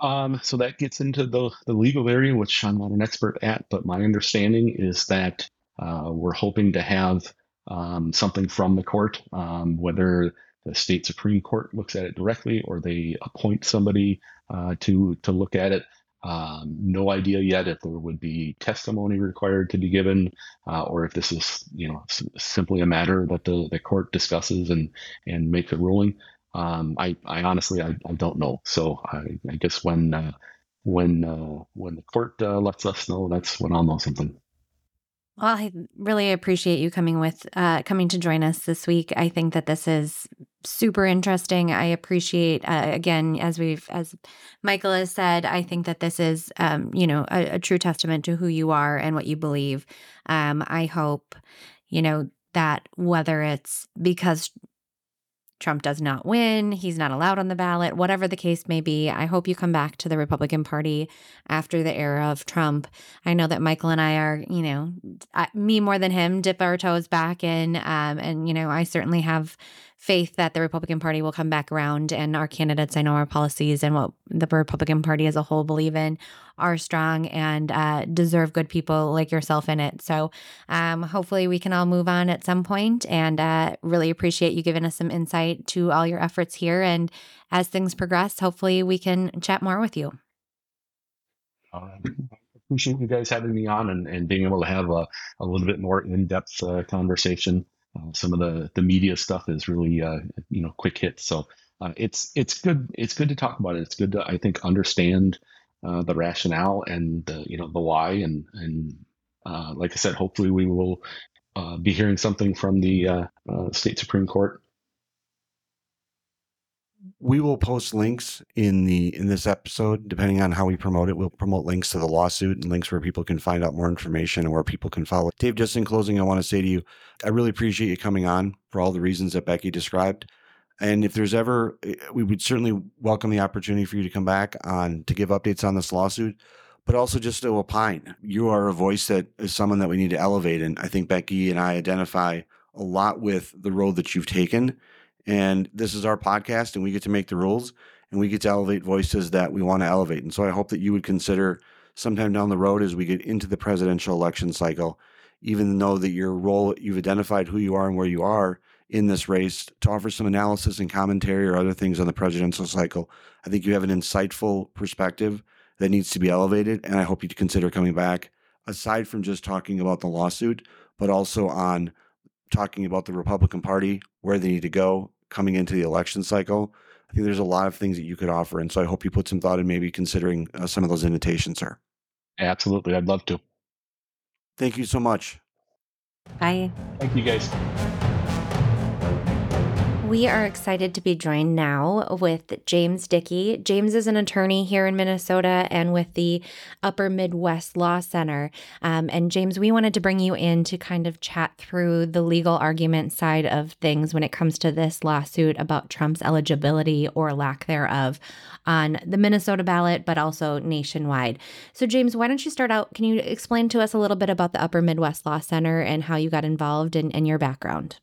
Um, so that gets into the, the legal area, which I'm not an expert at, but my understanding is that uh, we're hoping to have um, something from the court, um, whether the state supreme court looks at it directly or they appoint somebody uh, to to look at it. Um, no idea yet if there would be testimony required to be given, uh, or if this is, you know, s- simply a matter that the, the court discusses and and makes a ruling. Um, I, I honestly I, I don't know. So I, I guess when uh, when uh, when the court uh, lets us know, that's when I'll know something. Well, I really appreciate you coming with uh, coming to join us this week. I think that this is super interesting. I appreciate uh, again, as we've as Michael has said, I think that this is um, you know a, a true testament to who you are and what you believe. Um, I hope you know that whether it's because Trump does not win, he's not allowed on the ballot, whatever the case may be. I hope you come back to the Republican Party after the era of Trump. I know that Michael and I are, you know, me more than him, dip our toes back in. Um, and, you know, I certainly have faith that the Republican Party will come back around and our candidates, I know our policies and what the Republican Party as a whole believe in are strong and uh, deserve good people like yourself in it. So um, hopefully we can all move on at some point and uh, really appreciate you giving us some insight to all your efforts here. And as things progress, hopefully we can chat more with you. Appreciate you guys having me on and, and being able to have a, a little bit more in-depth uh, conversation. Uh, some of the, the media stuff is really uh, you know quick hits, so uh, it's it's good it's good to talk about it. It's good to I think understand uh, the rationale and the you know the why and and like I said, hopefully we will be hearing something from the state supreme court we will post links in the in this episode depending on how we promote it we'll promote links to the lawsuit and links where people can find out more information and where people can follow. Dave just in closing i want to say to you i really appreciate you coming on for all the reasons that becky described. And if there's ever eh, we would certainly welcome the opportunity for you to come back on to give updates on this lawsuit but also just to opine. You are a voice that is someone that we need to elevate and i think becky and i identify a lot with the road that you've taken and this is our podcast, and we get to make the rules and we get to elevate voices that we want to elevate. And so I hope that you would consider sometime down the road as we get into the presidential election cycle, even though that your role, you've identified who you are and where you are in this race, to offer some analysis and commentary or other things on the presidential cycle. I think you have an insightful perspective that needs to be elevated. And I hope you'd consider coming back, aside from just talking about the lawsuit, but also on talking about the Republican Party, where they need to go, coming into the election cycle. I think there's a lot of things that you could offer. And so I hope you put some thought in maybe considering uh, some of those invitations, sir. Absolutely. I'd love to. Thank you so much. Bye. Thank you, guys. We are excited to be joined now with James Dickey. James is an attorney here in Minnesota and with the Upper Midwest Law Center. Um, and James, we wanted to bring you in to kind of chat through the legal argument side of things when it comes to this lawsuit about Trump's eligibility or lack thereof on the Minnesota ballot, but also nationwide. So, James, why don't you start out? Can you explain to us a little bit about the Upper Midwest Law Center and how you got involved and, and your background?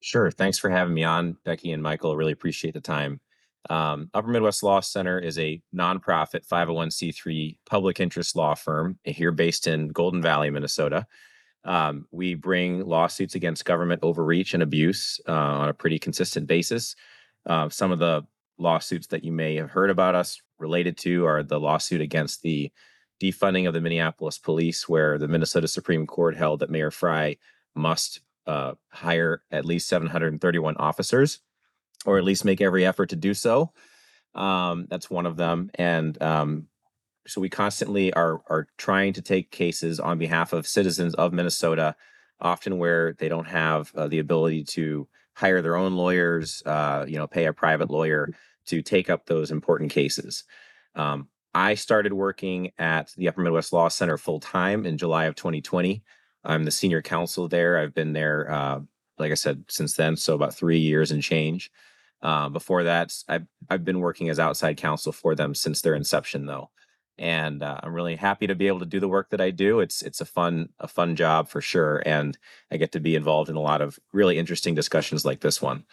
Sure. Thanks for having me on, Becky and Michael. Really appreciate the time. Um, Upper Midwest Law Center is a nonprofit 501c3 public interest law firm here based in Golden Valley, Minnesota. Um, we bring lawsuits against government overreach and abuse uh, on a pretty consistent basis. Uh, some of the lawsuits that you may have heard about us related to are the lawsuit against the defunding of the Minneapolis police, where the Minnesota Supreme Court held that Mayor Frey must uh, hire at least 731 officers, or at least make every effort to do so. Um, that's one of them, and um, so we constantly are are trying to take cases on behalf of citizens of Minnesota, often where they don't have uh, the ability to hire their own lawyers, uh, you know, pay a private lawyer to take up those important cases. Um, I started working at the Upper Midwest Law Center full time in July of 2020. I'm the senior counsel there. I've been there, uh, like I said, since then, so about three years and change. Uh, before that, I've I've been working as outside counsel for them since their inception, though, and uh, I'm really happy to be able to do the work that I do. It's it's a fun a fun job for sure, and I get to be involved in a lot of really interesting discussions like this one.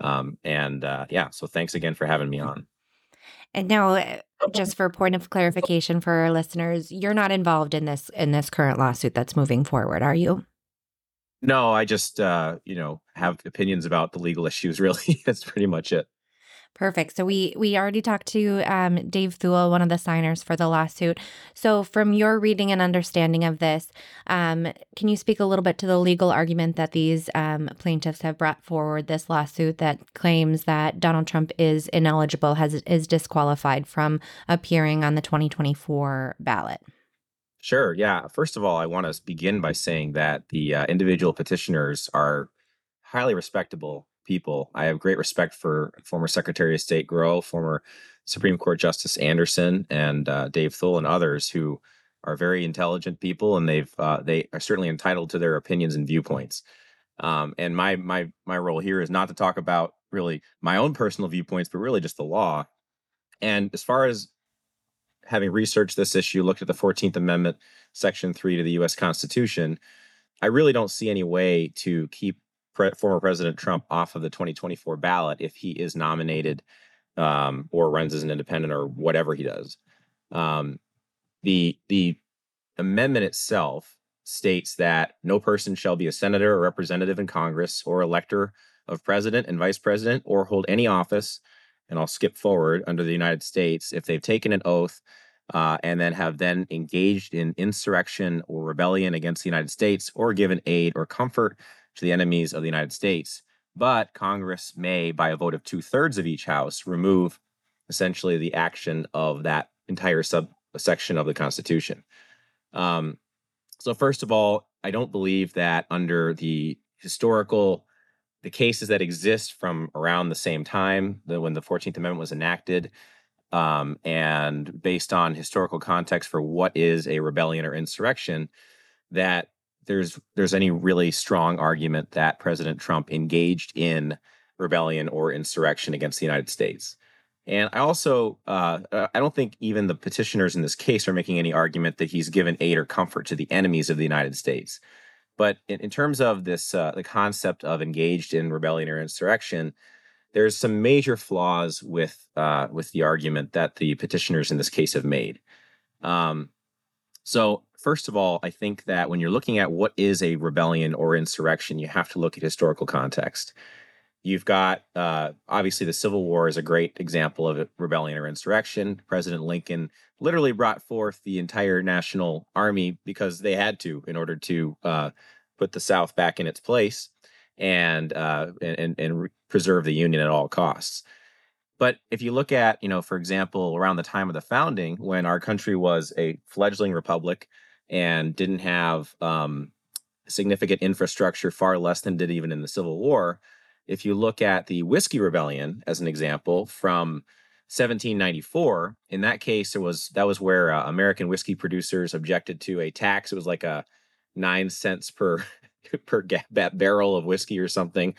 Um, and uh, yeah, so thanks again for having me on. And now, uh, just for point of clarification for our listeners, you're not involved in this in this current lawsuit that's moving forward, are you? No, I just uh, you know have opinions about the legal issues. [laughs] Really, that's pretty much it. Perfect. So we we already talked to um, Dave Thul, one of the signers for the lawsuit. So from your reading and understanding of this, um, can you speak a little bit to the legal argument that these um, plaintiffs have brought forward this lawsuit that claims that Donald Trump is ineligible, has is disqualified from appearing on the 2024 ballot? Sure. Yeah. First of all, I want to begin by saying that the uh, individual petitioners are highly respectable people. I have great respect for former Secretary of State Growe, former Supreme Court Justice Anderson, and uh, Dave Thul, and others who are very intelligent people, and they've uh, they are certainly entitled to their opinions and viewpoints. Um, and my my my role here is not to talk about really my own personal viewpoints, but really just the law. And as far as having researched this issue, looked at the Fourteenth Amendment, Section Three to the U.S. Constitution, I really don't see any way to keep pre- former President Trump off of the 2024 ballot if he is nominated um, or runs as an independent or whatever he does. Um, the the amendment itself states that no person shall be a senator or representative in Congress or elector of president and vice president or hold any office. And I'll skip forward under the United States if they've taken an oath uh, and then have then engaged in insurrection or rebellion against the United States or given aid or comfort to the enemies of the United States. But Congress may, by a vote of two thirds of each house, remove essentially the action of that entire subsection of the Constitution. Um, so, first of all, I don't believe that under the historical the cases that exist from around the same time the, when the 14th amendment was enacted um, and based on historical context for what is a rebellion or insurrection, that there's there's any really strong argument that President Trump engaged in rebellion or insurrection against the United States. And I also uh, I don't think even the petitioners in this case are making any argument that he's given aid or comfort to the enemies of the United States. But in, in terms of this, uh, the concept of engaged in rebellion or insurrection, there's some major flaws with uh, with the argument that the petitioners in this case have made. Um, so, first of all, I think that when you're looking at what is a rebellion or insurrection, you have to look at historical context. You've got uh, obviously the Civil War is a great example of a rebellion or insurrection. President Lincoln literally brought forth the entire national army because they had to in order to uh, put the South back in its place and uh, and and preserve the union at all costs. But if you look at, you know, for example, around the time of the founding, when our country was a fledgling republic and didn't have um, significant infrastructure, far less than did even in the Civil War. If you look at the Whiskey Rebellion as an example from 1794, in that case, it was that was where uh, American whiskey producers objected to a tax. It was like a nine cents per [laughs] per barrel of whiskey or something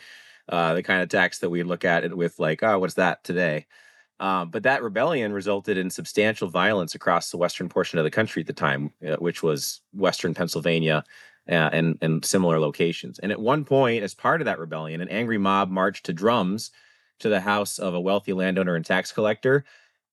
uh, the kind of tax that we look at it with, like, oh, what's that today? Um, but that rebellion resulted in substantial violence across the western portion of the country at the time, uh, which was western Pennsylvania uh, and and similar locations. And at one point, as part of that rebellion, an angry mob marched to drums to the house of a wealthy landowner and tax collector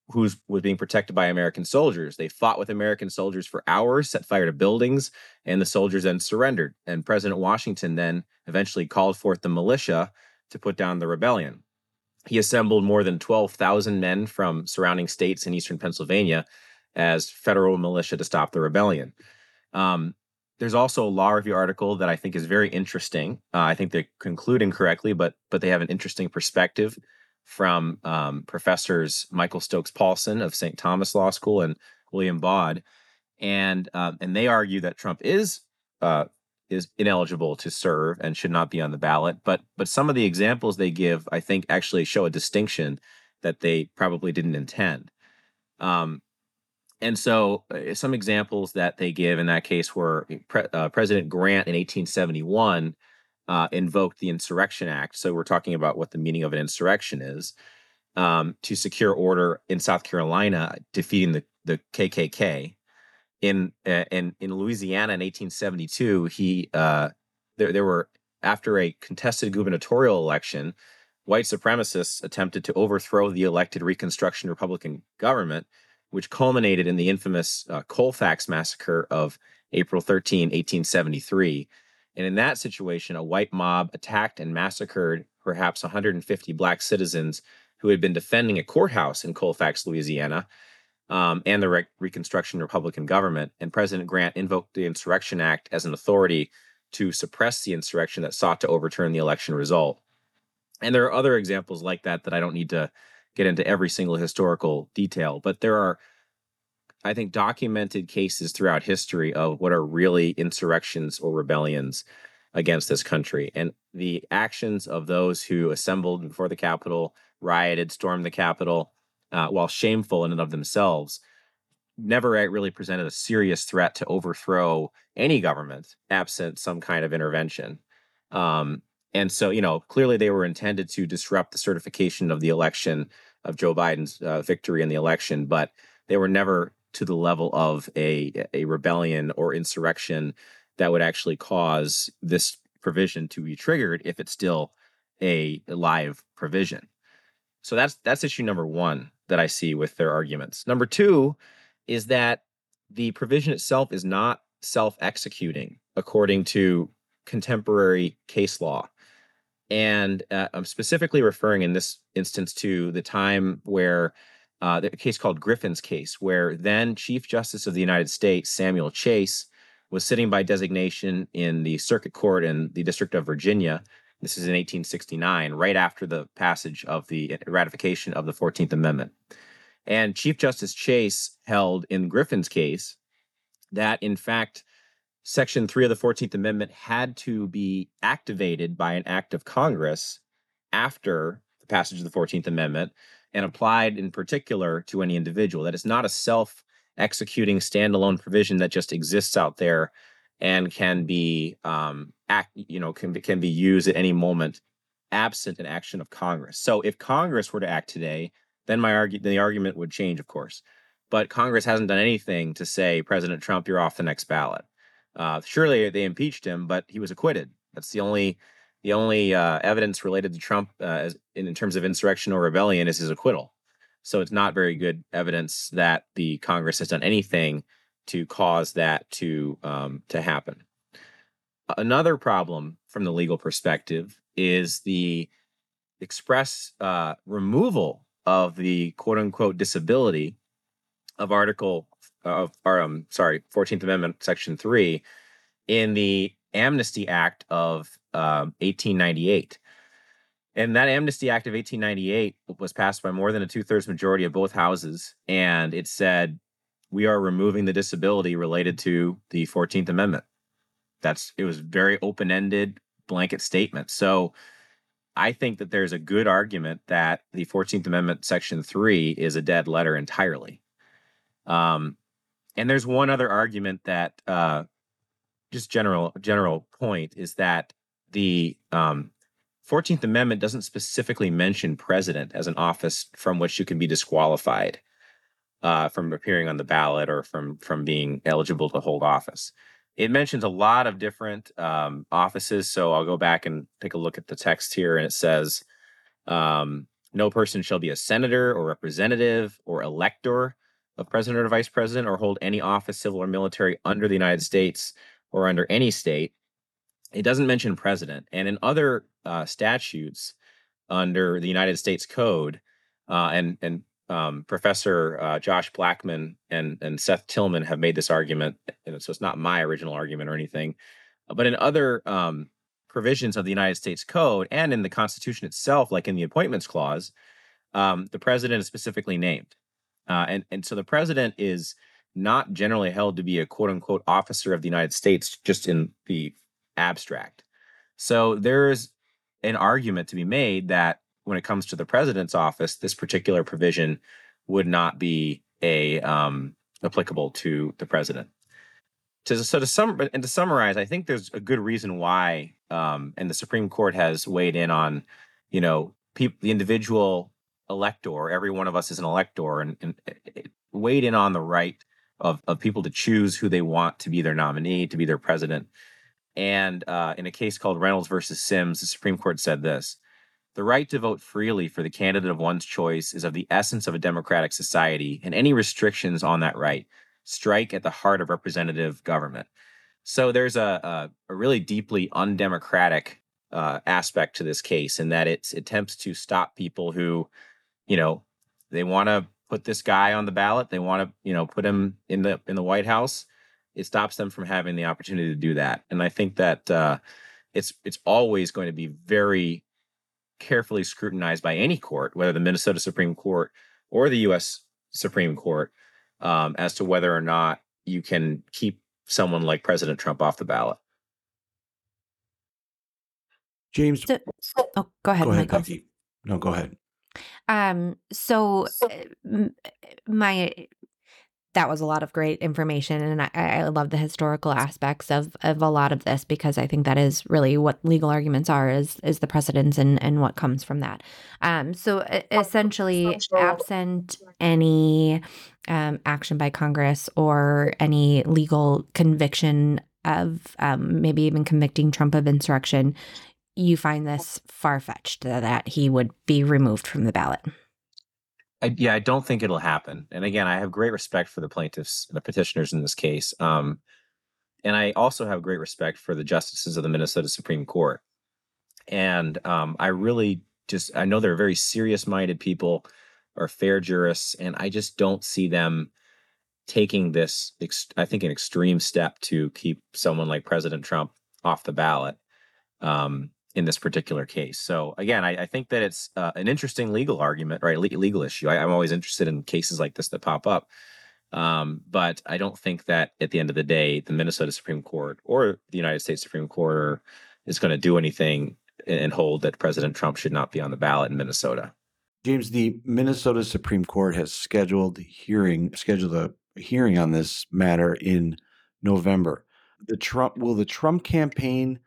who was being protected by American soldiers. They fought with American soldiers for hours, set fire to buildings, and the soldiers then surrendered. And President Washington then eventually called forth the militia to put down the rebellion. He assembled more than 12,000 men from surrounding states in eastern Pennsylvania as federal militia to stop the rebellion. Um, there's also a law review article that I think is very interesting. Uh, I think they conclude incorrectly, but but they have an interesting perspective from um, professors Michael Stokes Paulsen of St. Thomas Law School and William Baude, and uh, and they argue that Trump is uh, is ineligible to serve and should not be on the ballot. But but some of the examples they give, I think, actually show a distinction that they probably didn't intend. Um, and so, uh, some examples that they give in that case were Pre- uh, President Grant in 1871 uh, invoked the Insurrection Act. So we're talking about what the meaning of an insurrection is um, to secure order in South Carolina, defeating the, the KKK. In uh, in in Louisiana in 1872, he uh, there there were after a contested gubernatorial election, white supremacists attempted to overthrow the elected Reconstruction Republican government, which culminated in the infamous uh, Colfax massacre of April 13, 1873 and in that situation, a white mob attacked and massacred perhaps 150 black citizens who had been defending a courthouse in Colfax, Louisiana, um, and the Re- Reconstruction Republican government. And President Grant invoked the Insurrection Act as an authority to suppress the insurrection that sought to overturn the election result. And there are other examples like that that I don't need to get into every single historical detail, but there are I think, documented cases throughout history of what are really insurrections or rebellions against this country. And the actions of those who assembled before the Capitol, rioted, stormed the Capitol, uh, while shameful in and of themselves, never really presented a serious threat to overthrow any government absent some kind of intervention. Um, and so, you know, clearly they were intended to disrupt the certification of the election of Joe Biden's uh, victory in the election, but they were never to the level of a a rebellion or insurrection that would actually cause this provision to be triggered if it's still a live provision. So that's that's issue number one that I see with their arguments. Number two is that the provision itself is not self-executing according to contemporary case law. And uh, I'm specifically referring in this instance to the time where uh, the case called Griffin's case, where then Chief Justice of the United States, Samuel Chase, was sitting by designation in the Circuit Court in the District of Virginia. This is in 1869, right after the passage of the ratification of the 14th Amendment. And Chief Justice Chase held in Griffin's case that, in fact, Section 3 of the 14th Amendment had to be activated by an act of Congress after the passage of the 14th Amendment and applied in particular to any individual. That it's not a self executing standalone provision that just exists out there and can be um, act, you know, can can be used at any moment, absent an action of Congress. So if Congress were to act today, then my argue the argument would change, of course. But Congress hasn't done anything to say, President Trump, you're off the next ballot. Uh, surely they impeached him, but he was acquitted. That's the only the only uh, evidence related to Trump uh, in, in terms of insurrection or rebellion is his acquittal. So it's not very good evidence that the Congress has done anything to cause that to um, to happen. Another problem from the legal perspective is the express uh, removal of the quote unquote disability of Article of or um sorry 14th Amendment Section three in the Amnesty Act of um, 1898. And that Amnesty Act of 1898 was passed by more than a two thirds majority of both houses. And it said, we are removing the disability related to the 14th Amendment. That's it was very open ended blanket statement. So I think that there's a good argument that the 14th Amendment, Section 3 is a dead letter entirely. Um, and there's one other argument that uh, just general general point is that the um, 14th Amendment doesn't specifically mention president as an office from which you can be disqualified uh, from appearing on the ballot or from from being eligible to hold office. It mentions a lot of different um, offices. So I'll go back and take a look at the text here, and it says, um, "No person shall be a senator or representative or elector of president or vice president or hold any office, civil or military, under the United States or under any state." It doesn't mention president, and in other uh, statutes under the United States Code, uh, and and um, Professor uh, Josh Blackman and and Seth Tillman have made this argument, so it's not my original argument or anything, but in other um, provisions of the United States Code and in the Constitution itself, like in the Appointments Clause, um, the president is specifically named, uh, and and so the president is not generally held to be a quote unquote officer of the United States just in the abstract. So there's an argument to be made that when it comes to the president's office, this particular provision would not be a um, applicable to the president. To, so to sum and to summarize, I think there's a good reason why, um, and the Supreme Court has weighed in on, you know, the individual elector. Every one of us is an elector, and, and weighed in on the right of of people to choose who they want to be their nominee, to be their president. And uh, in a case called Reynolds versus Sims, the Supreme Court said this The right to vote freely for the candidate of one's choice is of the essence of a democratic society, and any restrictions on that right strike at the heart of representative government. So there's a, a, a really deeply undemocratic uh, aspect to this case in that it attempts to stop people who, you know, they want to put this guy on the ballot, they want to, you know, put him in the in the White House it stops them from having the opportunity to do that. And I think that uh, it's it's always going to be very carefully scrutinized by any court, whether the Minnesota Supreme Court or the U.S. Supreme Court, um, as to whether or not you can keep someone like President Trump off the ballot. James, So, oh, go ahead, go ahead, Michael. No, go ahead. Um, so uh, my that was a lot of great information, and I, I love the historical aspects of of a lot of this because I think that is really what legal arguments are is is the precedents and and what comes from that. Um, so essentially, absent any um, action by Congress or any legal conviction of um, maybe even convicting Trump of insurrection, you find this far fetched that he would be removed from the ballot. I, yeah, I don't think it'll happen. And again, I have great respect for the plaintiffs, and the petitioners in this case. Um, and I also have great respect for the justices of the Minnesota Supreme Court. And um, I really just, I know they're very serious minded people, are fair jurists, and I just don't see them taking this, I think, an extreme step to keep someone like President Trump off the ballot. Um, in this particular case. So again, I, I think that it's uh, an interesting legal argument, right? Le- legal issue. I, am always interested in cases like this that pop up. Um, but I don't think that at the end of the day, the Minnesota Supreme Court or the United States Supreme Court is going to do anything and hold that President Trump should not be on the ballot in Minnesota. James, the Minnesota Supreme Court has scheduled hearing scheduled a hearing on this matter in November. The Trump will the Trump campaign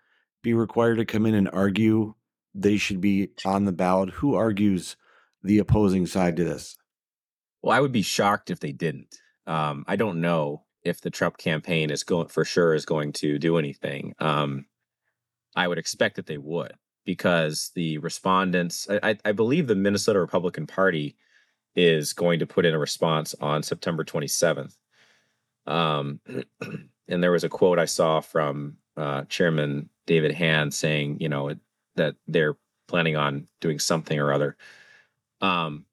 be required to come in and argue they should be on the ballot? Who argues the opposing side to this? Well, I would be shocked if they didn't. Um, I don't know if the Trump campaign is going for sure is going to do anything. Um, I would expect that they would because the respondents, I, I believe the Minnesota Republican Party is going to put in a response on September 27th. Um, [clears throat] and there was a quote I saw from uh, Chairman David Hann saying, you know, that they're planning on doing something or other. Um,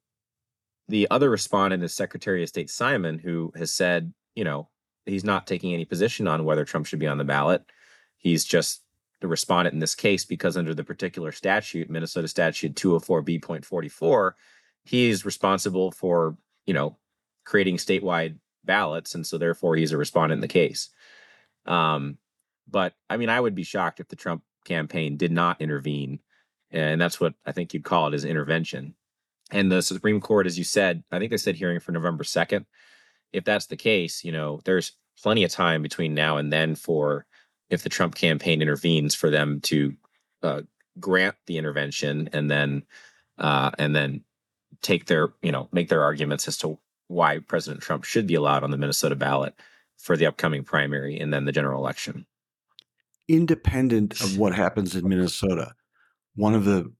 the other respondent is Secretary of State Simon, who has said, you know, he's not taking any position on whether Trump should be on the ballot. He's just the respondent in this case because under the particular statute, Minnesota Statute 204B.44, he's responsible for, you know, creating statewide ballots, and so therefore he's a respondent in the case. Um, but I mean, I would be shocked if the Trump campaign did not intervene. And that's what I think you'd call it as intervention. And the Supreme Court, as you said, I think they said hearing for November 2nd. If that's the case, you know, there's plenty of time between now and then for if the Trump campaign intervenes for them to uh, grant the intervention and then uh, and then take their you know make their arguments as to why President Trump should be allowed on the Minnesota ballot for the upcoming primary and then the general election independent of what happens in Minnesota, one of the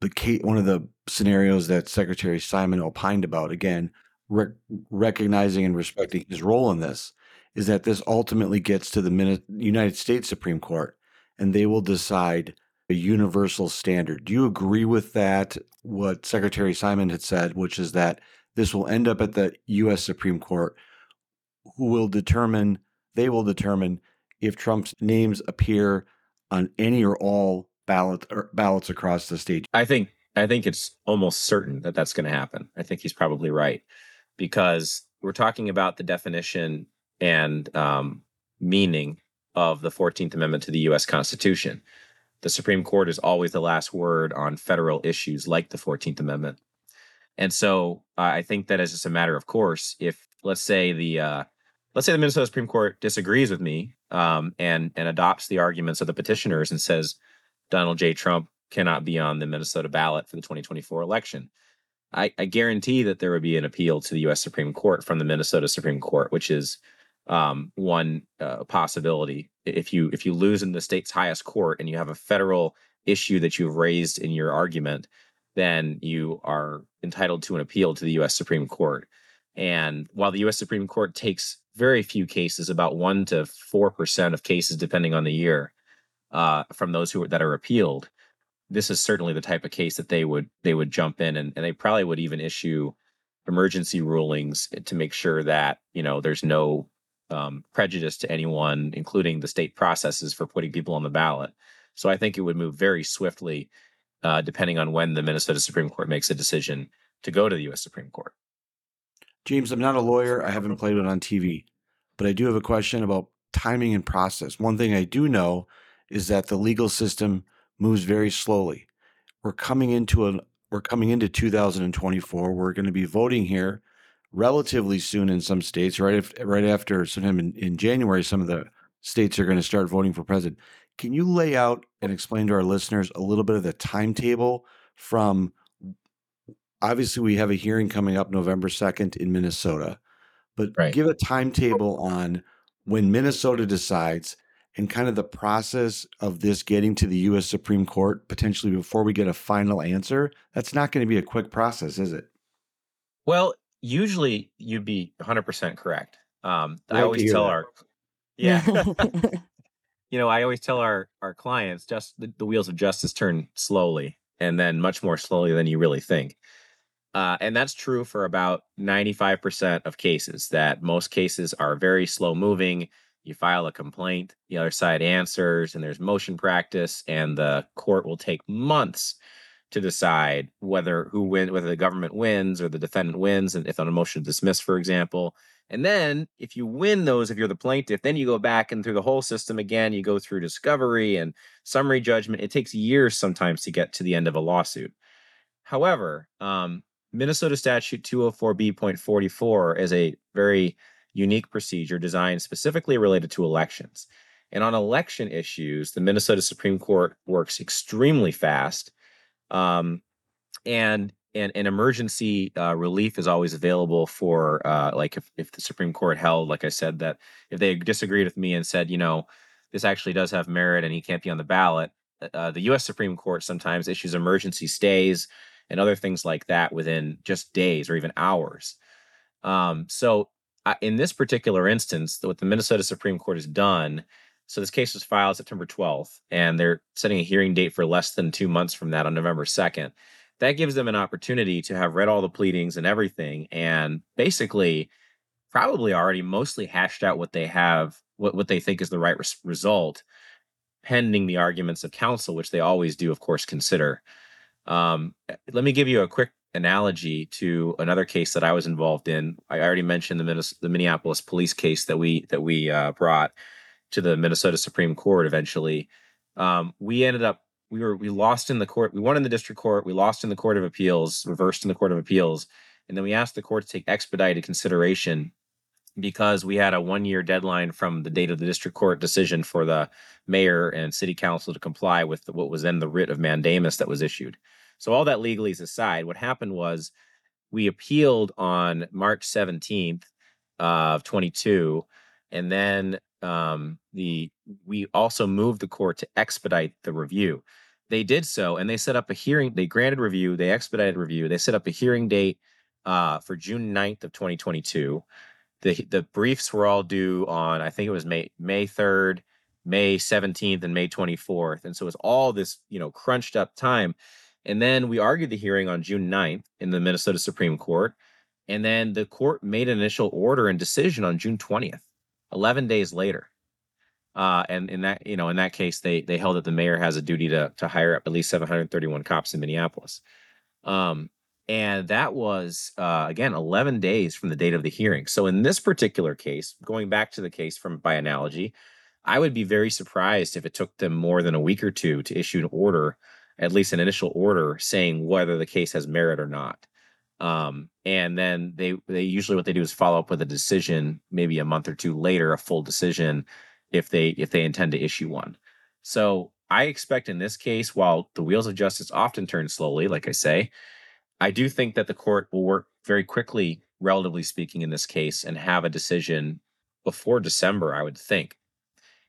the one of the scenarios that Secretary Simon opined about again, rec- recognizing and respecting his role in this, is that this ultimately gets to the Min- United States Supreme Court, and they will decide a universal standard. Do you agree with that? What Secretary Simon had said, which is that this will end up at the U.S. Supreme Court, who will determine they will determine if Trump's names appear on any or all ballot or ballots across the state. I think I think it's almost certain that that's going to happen. I think he's probably right because we're talking about the definition and um, meaning of the 14th Amendment to the U.S. Constitution. The Supreme Court is always the last word on federal issues like the 14th Amendment. And so uh, I think that as just a matter of course, if let's say the uh, let's say the Minnesota Supreme Court disagrees with me um, and and adopts the arguments of the petitioners and says Donald J. Trump cannot be on the Minnesota ballot for the 2024 election. I, I guarantee that there would be an appeal to the U.S. Supreme Court from the Minnesota Supreme Court, which is um, one uh, possibility. If you if you lose in the state's highest court and you have a federal issue that you've raised in your argument, then you are entitled to an appeal to the U.S. Supreme Court. And while the U.S. Supreme Court takes very few cases, about one to four percent of cases, depending on the year, uh, from those who that are appealed. This is certainly the type of case that they would they would jump in and, and they probably would even issue emergency rulings to make sure that you know there's no um, prejudice to anyone, including the state processes for putting people on the ballot. So I think it would move very swiftly, uh, depending on when the Minnesota Supreme Court makes a decision to go to the U.S. Supreme Court. James, I'm not a lawyer. I haven't played it on TV, but I do have a question about timing and process. One thing I do know is that the legal system moves very slowly. We're coming into a we're coming into 2024. We're going to be voting here relatively soon in some states. Right, if, right after sometime in, in January, some of the states are going to start voting for president. Can you lay out and explain to our listeners a little bit of the timetable from obviously we have a hearing coming up November 2nd in Minnesota, but right. give a timetable on when Minnesota decides and kind of the process of this getting to the US Supreme Court potentially before we get a final answer, that's not going to be a quick process, is it? Well, usually you'd be 100% correct. Um, I I like to always tell that. our [laughs] yeah, [laughs] you know, I always tell our our clients just the, the wheels of justice turn slowly and then much more slowly than you really think. Uh, and that's true for about 95% of cases that most cases are very slow moving. You file a complaint, the other side answers, and there's motion practice, and the court will take months to decide whether who win whether the government wins or the defendant wins, and if on a motion to dismiss, for example. And then if you win those, if you're the plaintiff, then you go back and through the whole system again. You go through discovery and summary judgment. It takes years sometimes to get to the end of a lawsuit. However, um, Minnesota Statute 204B.44 is a very unique procedure designed specifically related to elections. And on election issues, the Minnesota Supreme Court works extremely fast. Um, and and, emergency uh, relief is always available for uh, like if, if the Supreme Court held, like I said, that if they disagreed with me and said, you know, this actually does have merit and he can't be on the ballot, uh, the U.S. Supreme Court sometimes issues emergency stays and other things like that within just days or even hours. Um, so in this particular instance, what the Minnesota Supreme Court has done, so this case was filed September 12th, and they're setting a hearing date for less than two months from that on November 2nd. That gives them an opportunity to have read all the pleadings and everything, and basically, probably already mostly hashed out what they have, what, what they think is the right res- result, pending the arguments of counsel, which they always do, of course, consider. Um, let me give you a quick analogy to another case that I was involved in. I already mentioned the, Minnes- the Minneapolis police case that we that we uh, brought to the Minnesota Supreme Court. Eventually, um, we ended up we were we lost in the court. We won in the district court. We lost in the court of appeals. Reversed in the court of appeals, and then we asked the court to take expedited consideration because we had a one year deadline from the date of the district court decision for the mayor and city council to comply with what was then the writ of mandamus that was issued. So all that legalese aside, what happened was we appealed on March 17th of 22, and then um, the we also moved the court to expedite the review. They did so, and they set up a hearing. They granted review. They expedited review. They set up a hearing date uh, for June 9th of 2022. The the briefs were all due on I think it was May May 3rd, May 17th, and May 24th, and so it was all this you know crunched up time. And then we argued the hearing on June 9th in the Minnesota Supreme Court. And then the court made an initial order and decision on June 20th, 11 days later. Uh, and in that, you know, in that case, they they held that the mayor has a duty to to hire up at least 731 cops in Minneapolis. Um, and that was uh, again 11 days from the date of the hearing. So in this particular case, going back to the case from by analogy, I would be very surprised if it took them more than a week or two to issue an order at least an initial order saying whether the case has merit or not. Um, and then they they usually what they do is follow up with a decision maybe a month or two later, a full decision if they if they intend to issue one. So I expect in this case, while the wheels of justice often turn slowly, like I say, I do think that the court will work very quickly, relatively speaking, in this case, and have a decision before December. I would think.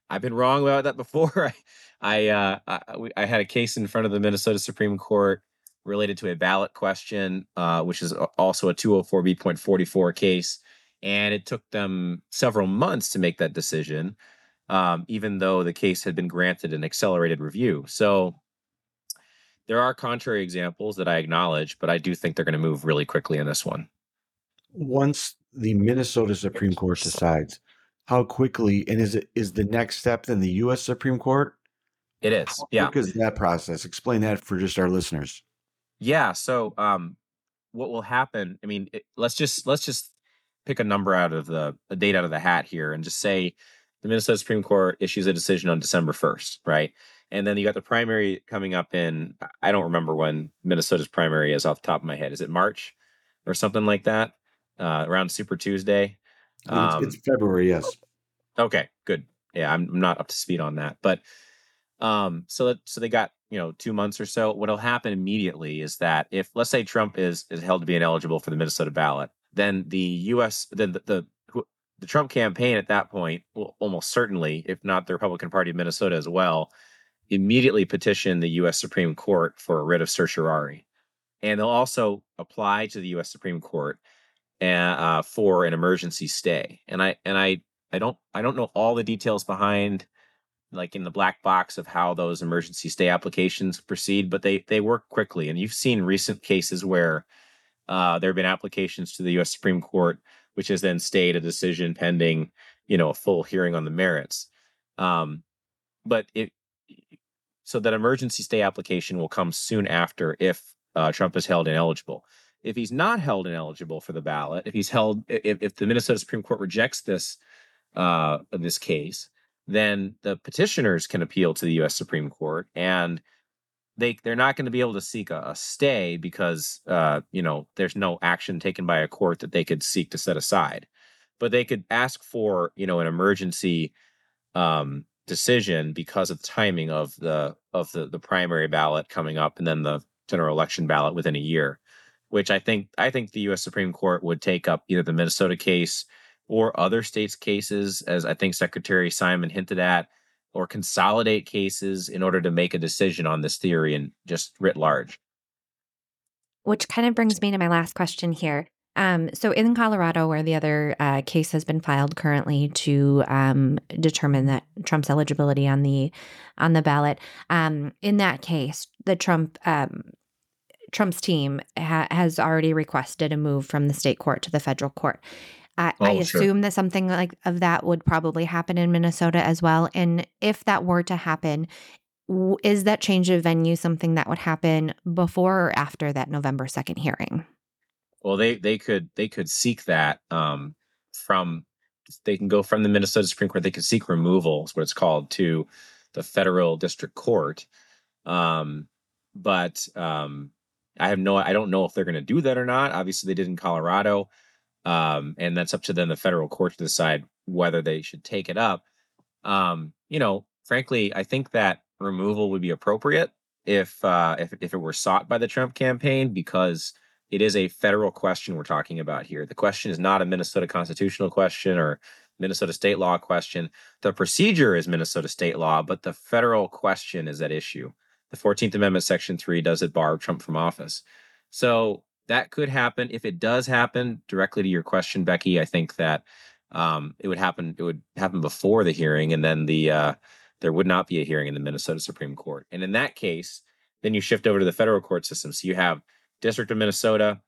I've been wrong about that before. [laughs] I uh, I, I had a case in front of the Minnesota Supreme Court related to a ballot question, uh, which is also a 204B.44 case, and it took them several months to make that decision, um, even though the case had been granted an accelerated review. So there are contrary examples that I acknowledge, but I do think they're going to move really quickly in this one. Once the Minnesota Supreme Court decides, how quickly and is it is the next step then the US Supreme Court? It is, yeah. Because that process? Explain that for just our listeners. Yeah. So, um, what will happen? I mean, it, let's just let's just pick a number out of the a date out of the hat here, and just say the Minnesota Supreme Court issues a decision on December first, right? And then you got the primary coming up in I don't remember when Minnesota's primary is off the top of my head. Is it March or something like that? Uh, around Super Tuesday. Um, it's, it's February, yes. Okay, good. Yeah, I'm I'm not up to speed on that, but um, so that so they got you know two months or so. What'll happen immediately is that if let's say Trump is is held to be ineligible for the Minnesota ballot, then the U.S. then the, the the Trump campaign at that point will almost certainly, if not the Republican Party of Minnesota as well, immediately petition the U.S. Supreme Court for a writ of certiorari, and they'll also apply to the U.S. Supreme Court uh, for an emergency stay. And I and I I don't I don't know all the details behind like in the black box of how those emergency stay applications proceed, but they they work quickly. And you've seen recent cases where uh, there have been applications to the U.S. Supreme Court, which has then stayed a decision pending, you know, a full hearing on the merits. Um, but it so that emergency stay application will come soon after if uh, Trump is held ineligible. If he's not held ineligible for the ballot, if he's held, if, if the Minnesota Supreme Court rejects this uh, this case, then the petitioners can appeal to the U.S. Supreme Court, and they they're not going to be able to seek a, a stay because uh, you know there's no action taken by a court that they could seek to set aside, but they could ask for you know an emergency um, decision because of the timing of the of the the primary ballot coming up and then the general election ballot within a year, which I think I think the U.S. Supreme Court would take up either the Minnesota case or other states' cases, as I think Secretary Simon hinted at, or consolidate cases in order to make a decision on this theory and just writ large. Which kind of brings me to my last question here. Um, so, in Colorado, where the other uh, case has been filed currently to um, determine that Trump's eligibility on the on the ballot, um, in that case, the Trump um, Trump's team ha- has already requested a move from the state court to the federal court. I, oh, I assume sure. that something like of that would probably happen in Minnesota as well. And if that were to happen, is that change of venue something that would happen before or after that November second hearing? Well, they they could they could seek that um, from they can go from the Minnesota Supreme Court. They could seek removal, is what it's called, to the federal district court. Um, but um, I have no I don't know if they're going to do that or not. Obviously, they did in Colorado. Um, and that's up to then the federal court to decide whether they should take it up. Um, you know, frankly, I think that removal would be appropriate if uh, if if it were sought by the Trump campaign because it is a federal question we're talking about here. The question is not a Minnesota constitutional question or Minnesota state law question. The procedure is Minnesota state law, but the federal question is at issue. The 14th Amendment, Section 3, does it bar Trump from office? So that could happen. If it does happen, directly to your question, Becky, I think that um, it would happen. It would happen before the hearing, and then the uh, there would not be a hearing in the Minnesota Supreme Court. And in that case, then you shift over to the federal court system. So you have District of Minnesota,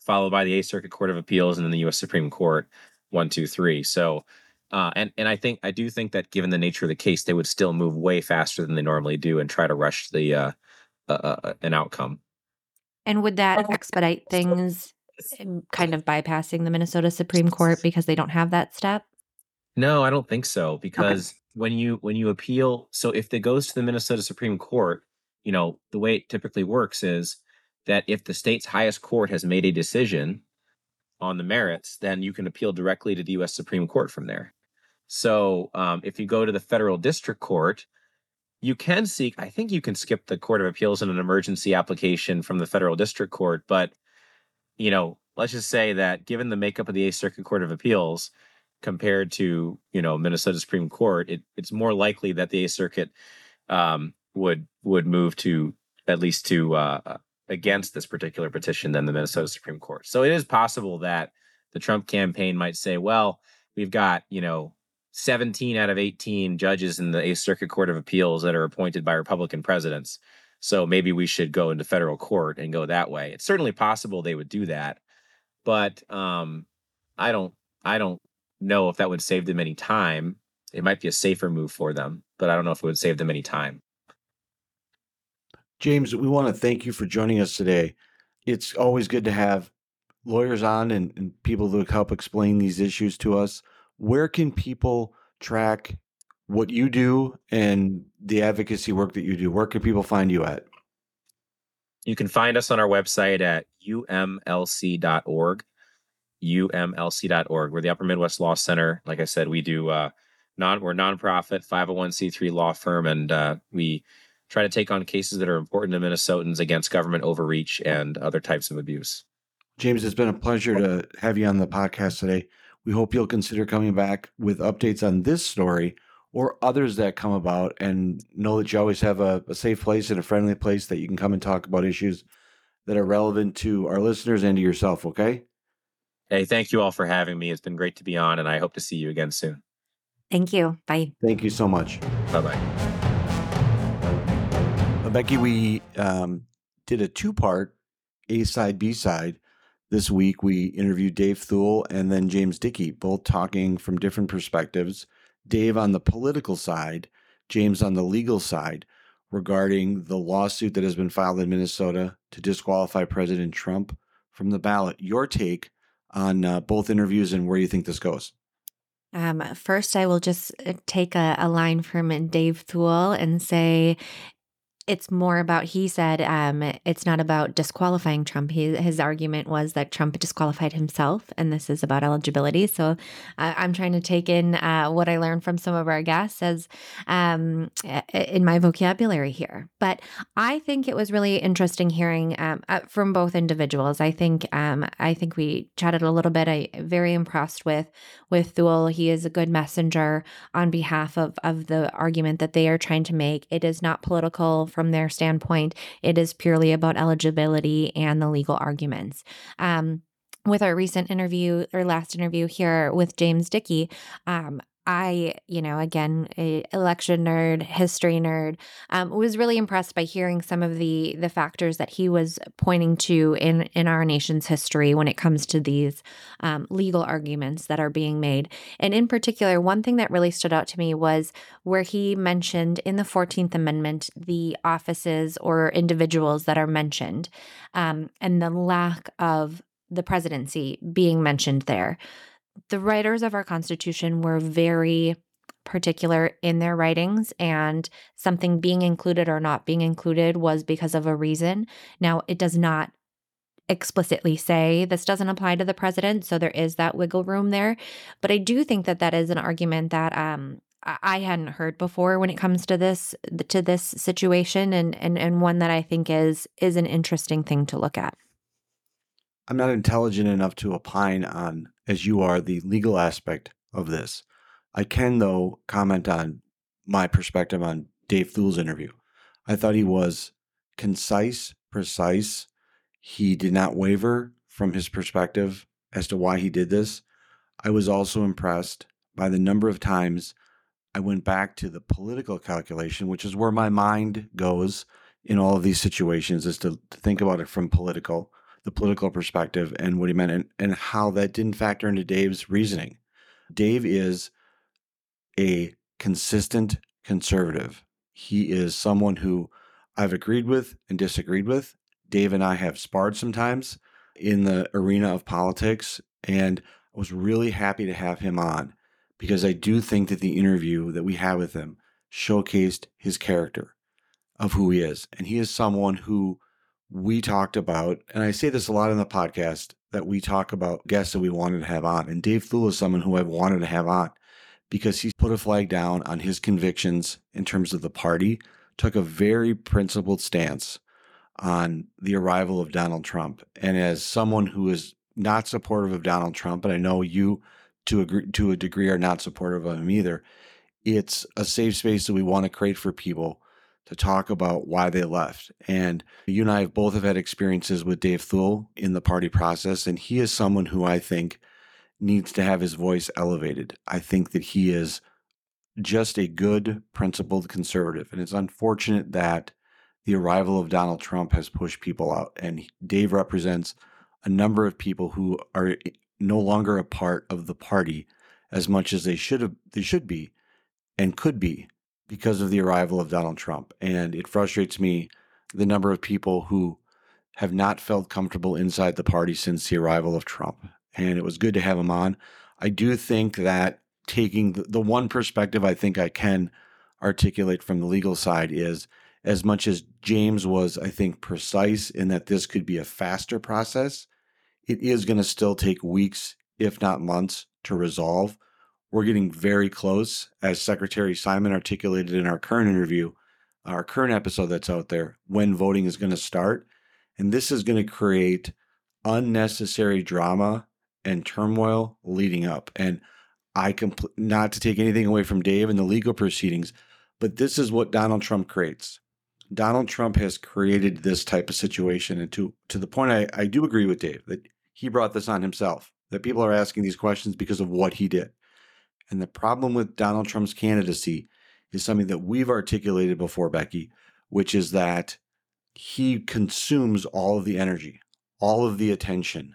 followed by the Eighth Circuit Court of Appeals, and then the U.S. Supreme Court. One, two, three. So, uh, and and I think I do think that given the nature of the case, they would still move way faster than they normally do and try to rush the uh, uh, uh an outcome. And would that expedite things kind of bypassing the Minnesota Supreme Court because they don't have that step? No, I don't think so because okay. when you when you appeal, so if it goes to the Minnesota Supreme Court, you know, the way it typically works is that if the state's highest court has made a decision on the merits, then you can appeal directly to the US Supreme Court from there. So um, if you go to the federal district court, you can seek i think you can skip the court of appeals in an emergency application from the federal district court but you know let's just say that given the makeup of the eighth circuit court of appeals compared to you know minnesota supreme court it, it's more likely that the eighth circuit um, would would move to at least to uh, against this particular petition than the minnesota supreme court. So it is possible that the trump campaign might say well we've got you know 17 out of 18 judges in the Eighth Circuit Court of Appeals that are appointed by Republican presidents. So maybe we should go into federal court and go that way. It's certainly possible they would do that, but um, I don't. I don't know if that would save them any time. It might be a safer move for them, but I don't know if it would save them any time. James, we want to thank you for joining us today. It's always good to have lawyers on and, and people who help explain these issues to us where can people track what you do and the advocacy work that you do? Where can people find you at? You can find us on our website at umlc.org. umlc.org. We're the Upper Midwest Law Center. Like I said, we do uh, non we're a nonprofit 501c3 law firm, and uh, we try to take on cases that are important to Minnesotans against government overreach and other types of abuse. James, it's been a pleasure to have you on the podcast today We hope you'll consider coming back with updates on this story or others that come about and know that you always have a, a safe place and a friendly place that you can come and talk about issues that are relevant to our listeners and to yourself, okay? Hey, thank you all for having me. It's been great to be on, and I hope to see you again soon. Thank you. Bye. Thank you so much. Bye bye. Becky, we um, did a two part A side, B side. This week, we interviewed Dave Thul and then James Dickey, both talking from different perspectives. Dave on the political side, James on the legal side, regarding the lawsuit that has been filed in Minnesota to disqualify President Trump from the ballot. Your take on uh, both interviews and where you think this goes. Um, first, I will just uh, take a, a line from Dave Thul and say it's more about he said um, it's not about disqualifying Trump. He, his argument was that Trump disqualified himself, and this is about eligibility. So I'm trying to take in uh, what I learned from some of our guests as um, in my vocabulary here. But I think it was really interesting hearing um, uh, from both individuals. I think um, I think we chatted a little bit. I very impressed with with Thul. He is a good messenger on behalf of of the argument that they are trying to make. It is not political from their standpoint. It is purely about eligibility and the legal arguments. Um, with our recent interview or last interview here with James Dickey, um, I, you know, again, a election nerd, history nerd, um, was really impressed by hearing some of the the factors that he was pointing to in in our nation's history when it comes to these um, legal arguments that are being made. And in particular, one thing that really stood out to me was where he mentioned in the Fourteenth Amendment the offices or individuals that are mentioned, um, and the lack of the presidency being mentioned there the writers of our Constitution were very particular in their writings, and something being included or not being included was because of a reason. Now, it does not explicitly say this doesn't apply to the president, so there is that wiggle room there. But I do think that that is an argument that um, I hadn't heard before when it comes to this to this situation, and and and one that I think is is an interesting thing to look at. I'm not intelligent enough to opine on, as you are, the legal aspect of this. I can, though, comment on my perspective on Dave Thul's interview. I thought he was concise, precise. He did not waver from his perspective as to why he did this. I was also impressed by the number of times I went back to the political calculation, which is where my mind goes in all of these situations, is to, think about it from political the political perspective and what he meant and, and how that didn't factor into Dave's reasoning. Dave is a consistent conservative. He is someone who I've agreed with and disagreed with. Dave and I have sparred sometimes in the arena of politics, and I was really happy to have him on because I do think that the interview that we had with him showcased his character of who he is. And he is someone who we talked about, and I say this a lot in the podcast, that we talk about guests that we wanted to have on. And Dave Thul is someone who I've wanted to have on because he's put a flag down on his convictions in terms of the party, took a very principled stance on the arrival of Donald Trump. And as someone who is not supportive of Donald Trump, and I know you to agree to a degree are not supportive of him either, it's a safe space that we want to create for people to talk about why they left. And you and I have both have had experiences with Dave Thul in the party process, and he is someone who I think needs to have his voice elevated. I think that he is just a good, principled conservative. And it's unfortunate that the arrival of Donald Trump has pushed people out. And Dave represents a number of people who are no longer a part of the party as much as they should have they should be and could be because of the arrival of Donald Trump. And it frustrates me the number of people who have not felt comfortable inside the party since the arrival of Trump. And it was good to have him on. I do think that taking the, one perspective I think I can articulate from the legal side is as much as James was, I think, precise in that this could be a faster process, it is going to still take weeks, if not months, to resolve. We're getting very close, as Secretary Simon articulated in our current interview, our current episode that's out there, when voting is going to start. And this is going to create unnecessary drama and turmoil leading up. And I compl- not to take anything away from Dave and the legal proceedings, but this is what Donald Trump creates. Donald Trump has created this type of situation, and to to the point, I, I do agree with Dave that he brought this on himself. That people are asking these questions because of what he did. And the problem with Donald Trump's candidacy is something that we've articulated before, Becky, which is that he consumes all of the energy, all of the attention,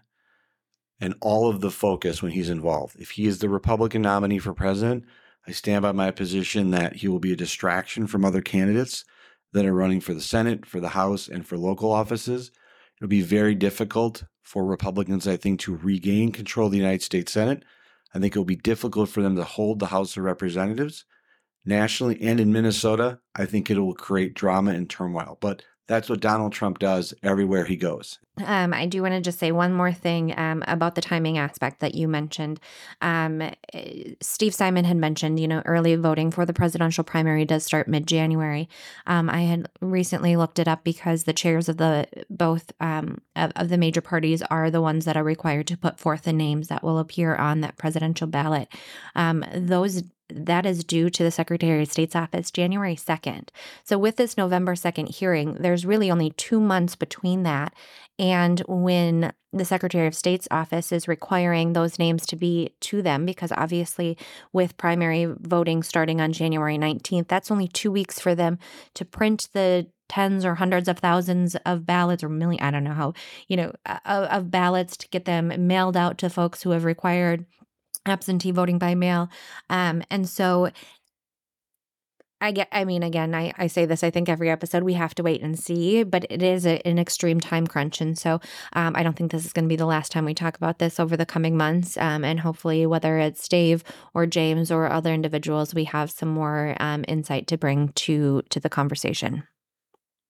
and all of the focus when he's involved. If he is the Republican nominee for president, I stand by my position that he will be a distraction from other candidates that are running for the Senate, for the House, and for local offices. It'll be very difficult for Republicans, I think, to regain control of the United States Senate. I think it'll be difficult for them to hold the House of Representatives nationally and in Minnesota. I think it will create drama and turmoil. But that's what Donald Trump does everywhere he goes. Um, I do want to just say one more thing um, about the timing aspect that you mentioned. Um, eh, Steve Simon had mentioned, you know, early voting for the presidential primary does start mid January. Um, I had recently looked it up because the chairs of the both um, of, of the major parties are the ones that are required to put forth the names that will appear on that presidential ballot. Um, those that is due to the Secretary of State's office January 2nd. So, with this November 2nd hearing, there's really only two months between that and when the Secretary of State's office is requiring those names to be to them, because obviously, with primary voting starting on January 19th, that's only two weeks for them to print the tens or hundreds of thousands of ballots or million, I don't know how, you know, uh, of, of ballots to get them mailed out to folks who have required absentee voting by mail. Um, and so I get, I mean, again, I, I say this, I think every episode we have to wait and see, but it is a, an extreme time crunch. And so um, I don't think this is going to be the last time we talk about this over the coming months. Um, and hopefully, whether it's Dave or James or other individuals, we have some more um, insight to bring to to the conversation.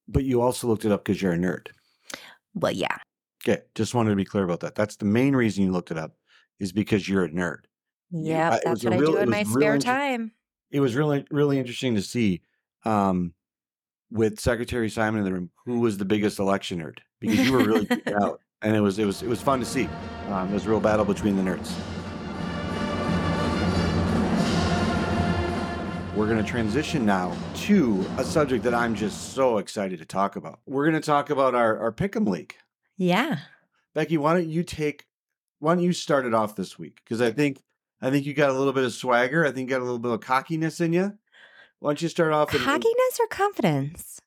But you also looked it up because you're a nerd. Well, yeah. Okay, just wanted to be clear about that. That's the main reason you looked it up is because you're a nerd. Yeah, that's what I do in my spare inter- time. It was really, really interesting to see um, with Secretary Simon in the room who was the biggest election nerd because you were really [laughs] geeked out, and it was, it was, it was fun to see. Um, it was a real battle between the nerds. We're going to transition now to a subject that I'm just so excited to talk about. We're going to talk about our our Pick'em League. Yeah. Becky, why don't you take why don't you start it off this week? Because I think I think you got a little bit of swagger. I think you got a little bit of cockiness in you. Why don't you start off? and- Cockiness or confidence?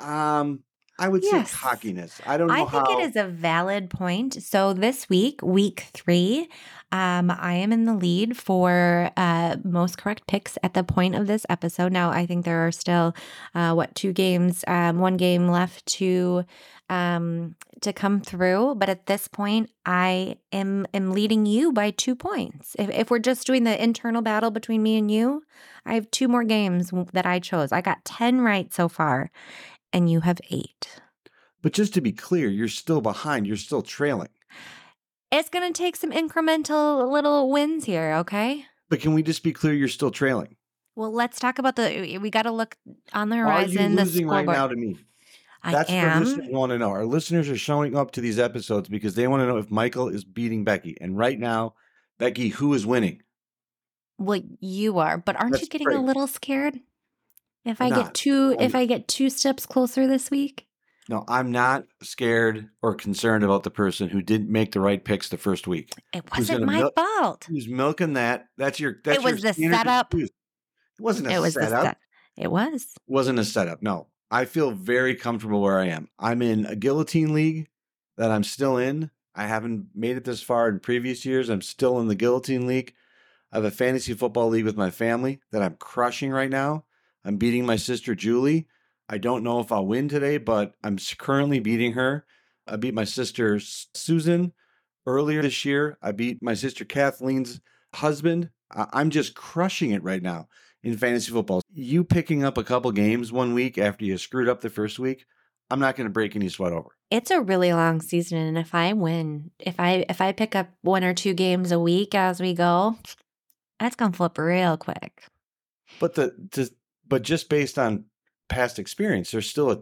um, I would Yes. say cockiness. I don't know I think how. it is a valid point. So this week, week three, um, I am in the lead for uh, most correct picks at the point of this episode. Now, I think there are still uh, what two games, um, one game left to um, to come through. But at this point, I am am leading you by two points. If, if we're just doing the internal battle between me and you, I have two more games that I chose. I got ten right so far, and you have eight. But just to be clear, you're still behind. You're still trailing. It's going to take some incremental little wins here, okay? But can we just be clear? You're still trailing. Well, let's talk about the. We got to look on the horizon. Are you losing right now to me? I That's what am. listeners want to know. Our listeners are showing up to these episodes because they want to know if Michael is beating Becky. And right now, Becky, who is winning? Well, you are, but aren't you That's getting a little scared? If I I'm get not. two, if I'm- I get two steps closer this week, No, I'm not scared or concerned about the person who didn't make the right picks the first week. it wasn't my mil- fault. Who's milking that? That's your. That's it was your the setup. excuse. It wasn't a It was the setup. set. It was. It wasn't a setup. No, I feel very comfortable where I am. I'm in a guillotine league that I'm still in. I haven't made it this far in previous years. I'm still in the guillotine league. I have a fantasy football league with my family that I'm crushing right now. I'm beating my sister Julie. I don't know if I'll win today, but I'm currently beating her. I beat my sister Susan earlier this year. I beat my sister Kathleen's husband. I'm just crushing it right now in fantasy football. You picking up a couple games one week after you screwed up the first week, I'm not going to break any sweat over. It's a really long season, and if I win, if I if I pick up one or two games a week as we go, that's gonna flip real quick. But the, the but just based on past experience, there's still a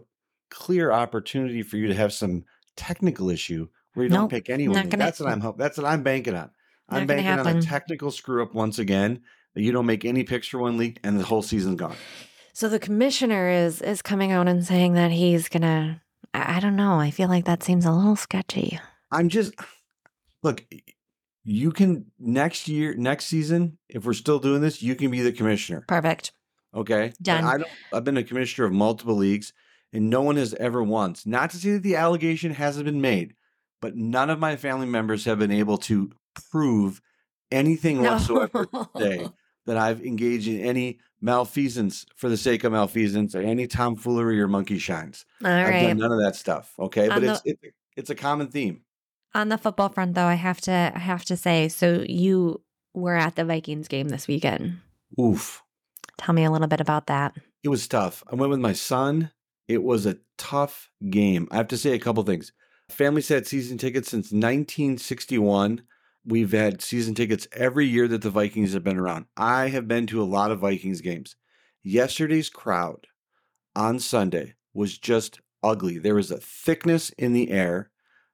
clear opportunity for you to have some technical issue where you don't pick anyone. gonna- that's what I'm hoping. That's what I'm banking on. I'm banking on a technical screw up once again you don't make any picture one leak and the whole season's gone. So the commissioner is is coming out and saying that he's gonna. I I don't know. I feel like that seems a little sketchy. I'm just look. You can next year, next season, if we're still doing this, you can be the commissioner. Perfect. Okay, Done. I don't. I've been a commissioner of multiple leagues, and no one has ever once. Not to say that the allegation hasn't been made, but none of my family members have been able to prove anything whatsoever today [laughs] that I've engaged in any malfeasance for the sake of malfeasance or any tomfoolery or monkey shines. All I've right. done none of that stuff. Okay, On but it's it, it's a common theme. On the football front, though, I have to I have to say. So you were at the Vikings game this weekend. Oof. Tell me a little bit about that. It was tough. I went with my son. It was a tough game. I have to say a couple things. Family's had season tickets since 1961. We've had season tickets every year that the Vikings have been around. I have been to a lot of Vikings games. Yesterday's crowd on Sunday was just ugly. There was a thickness in the air.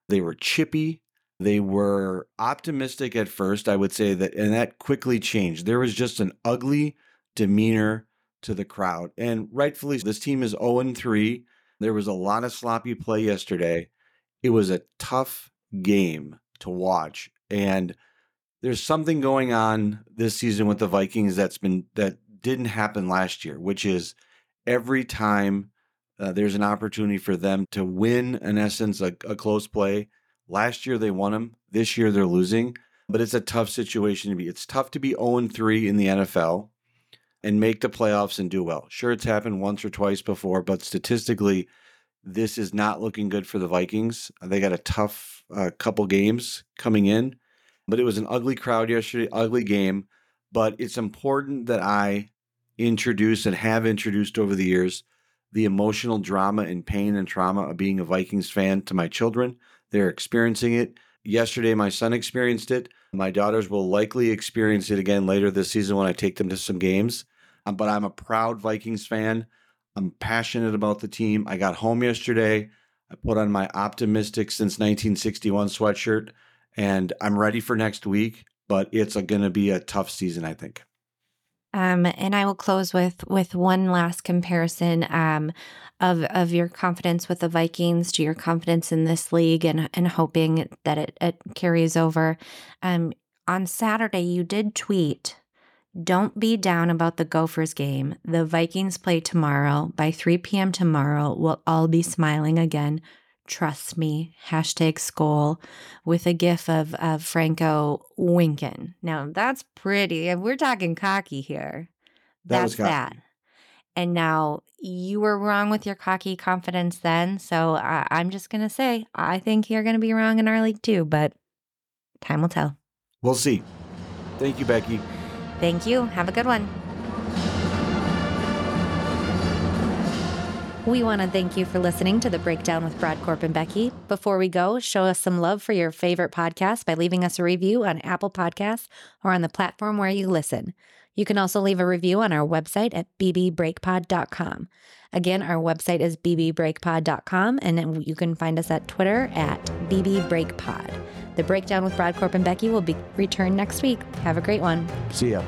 They were chippy. They were optimistic at first, I would say that, and that quickly changed. There was just an ugly demeanor to the crowd. And rightfully, this team is 0 3. There was a lot of sloppy play yesterday. It was a tough game to watch. And there's something going on this season with the Vikings that's been that didn't happen last year, which is every time uh, there's an opportunity for them to win, in essence, a, a close play. Last year they won them. This year they're losing. But it's a tough situation to be. It's tough to be 0 3 in the NFL and make the playoffs and do well. Sure, it's happened once or twice before, but statistically, this is not looking good for the Vikings. They got a tough uh, couple games coming in, but it was an ugly crowd yesterday, ugly game. But it's important that I introduce and have introduced over the years the emotional drama and pain and trauma of being a Vikings fan to my children. They're experiencing it. Yesterday, my son experienced it. My daughters will likely experience it again later this season when I take them to some games. Um, but I'm a proud Vikings fan. I'm passionate about the team. I got home yesterday. I put on my optimistic since 1961 sweatshirt, and I'm ready for next week. But it's going to be a tough season, I think. Um, and I will close with with one last comparison um, of of your confidence with the Vikings to your confidence in this league, and and hoping that it, it carries over. Um, on Saturday, you did tweet, "Don't be down about the Gophers game. The Vikings play tomorrow by 3 p.m. tomorrow. We'll all be smiling again." Trust me. Hashtag Skol with a gif of, of Franco winking. Now that's pretty. If we're talking cocky here, That that's that. And now you were wrong with your cocky confidence then. So I, I'm just going to say, I think you're going to be wrong in our league too, but time will tell. We'll see. Thank you, Becky. Thank you. Have a good one. We want to thank you for listening to the Breakdown with Brodkorb and Becky. Before we go, show us some love for your favorite podcast by leaving us a review on Apple Podcasts or on the platform where you listen. You can also leave a review on our website at bbreakpod.com. Again, our website is bbreakpod.com, and you can find us at Twitter at bbreakpod. The Breakdown with Brodkorb and Becky will be returned next week. Have a great one. See ya.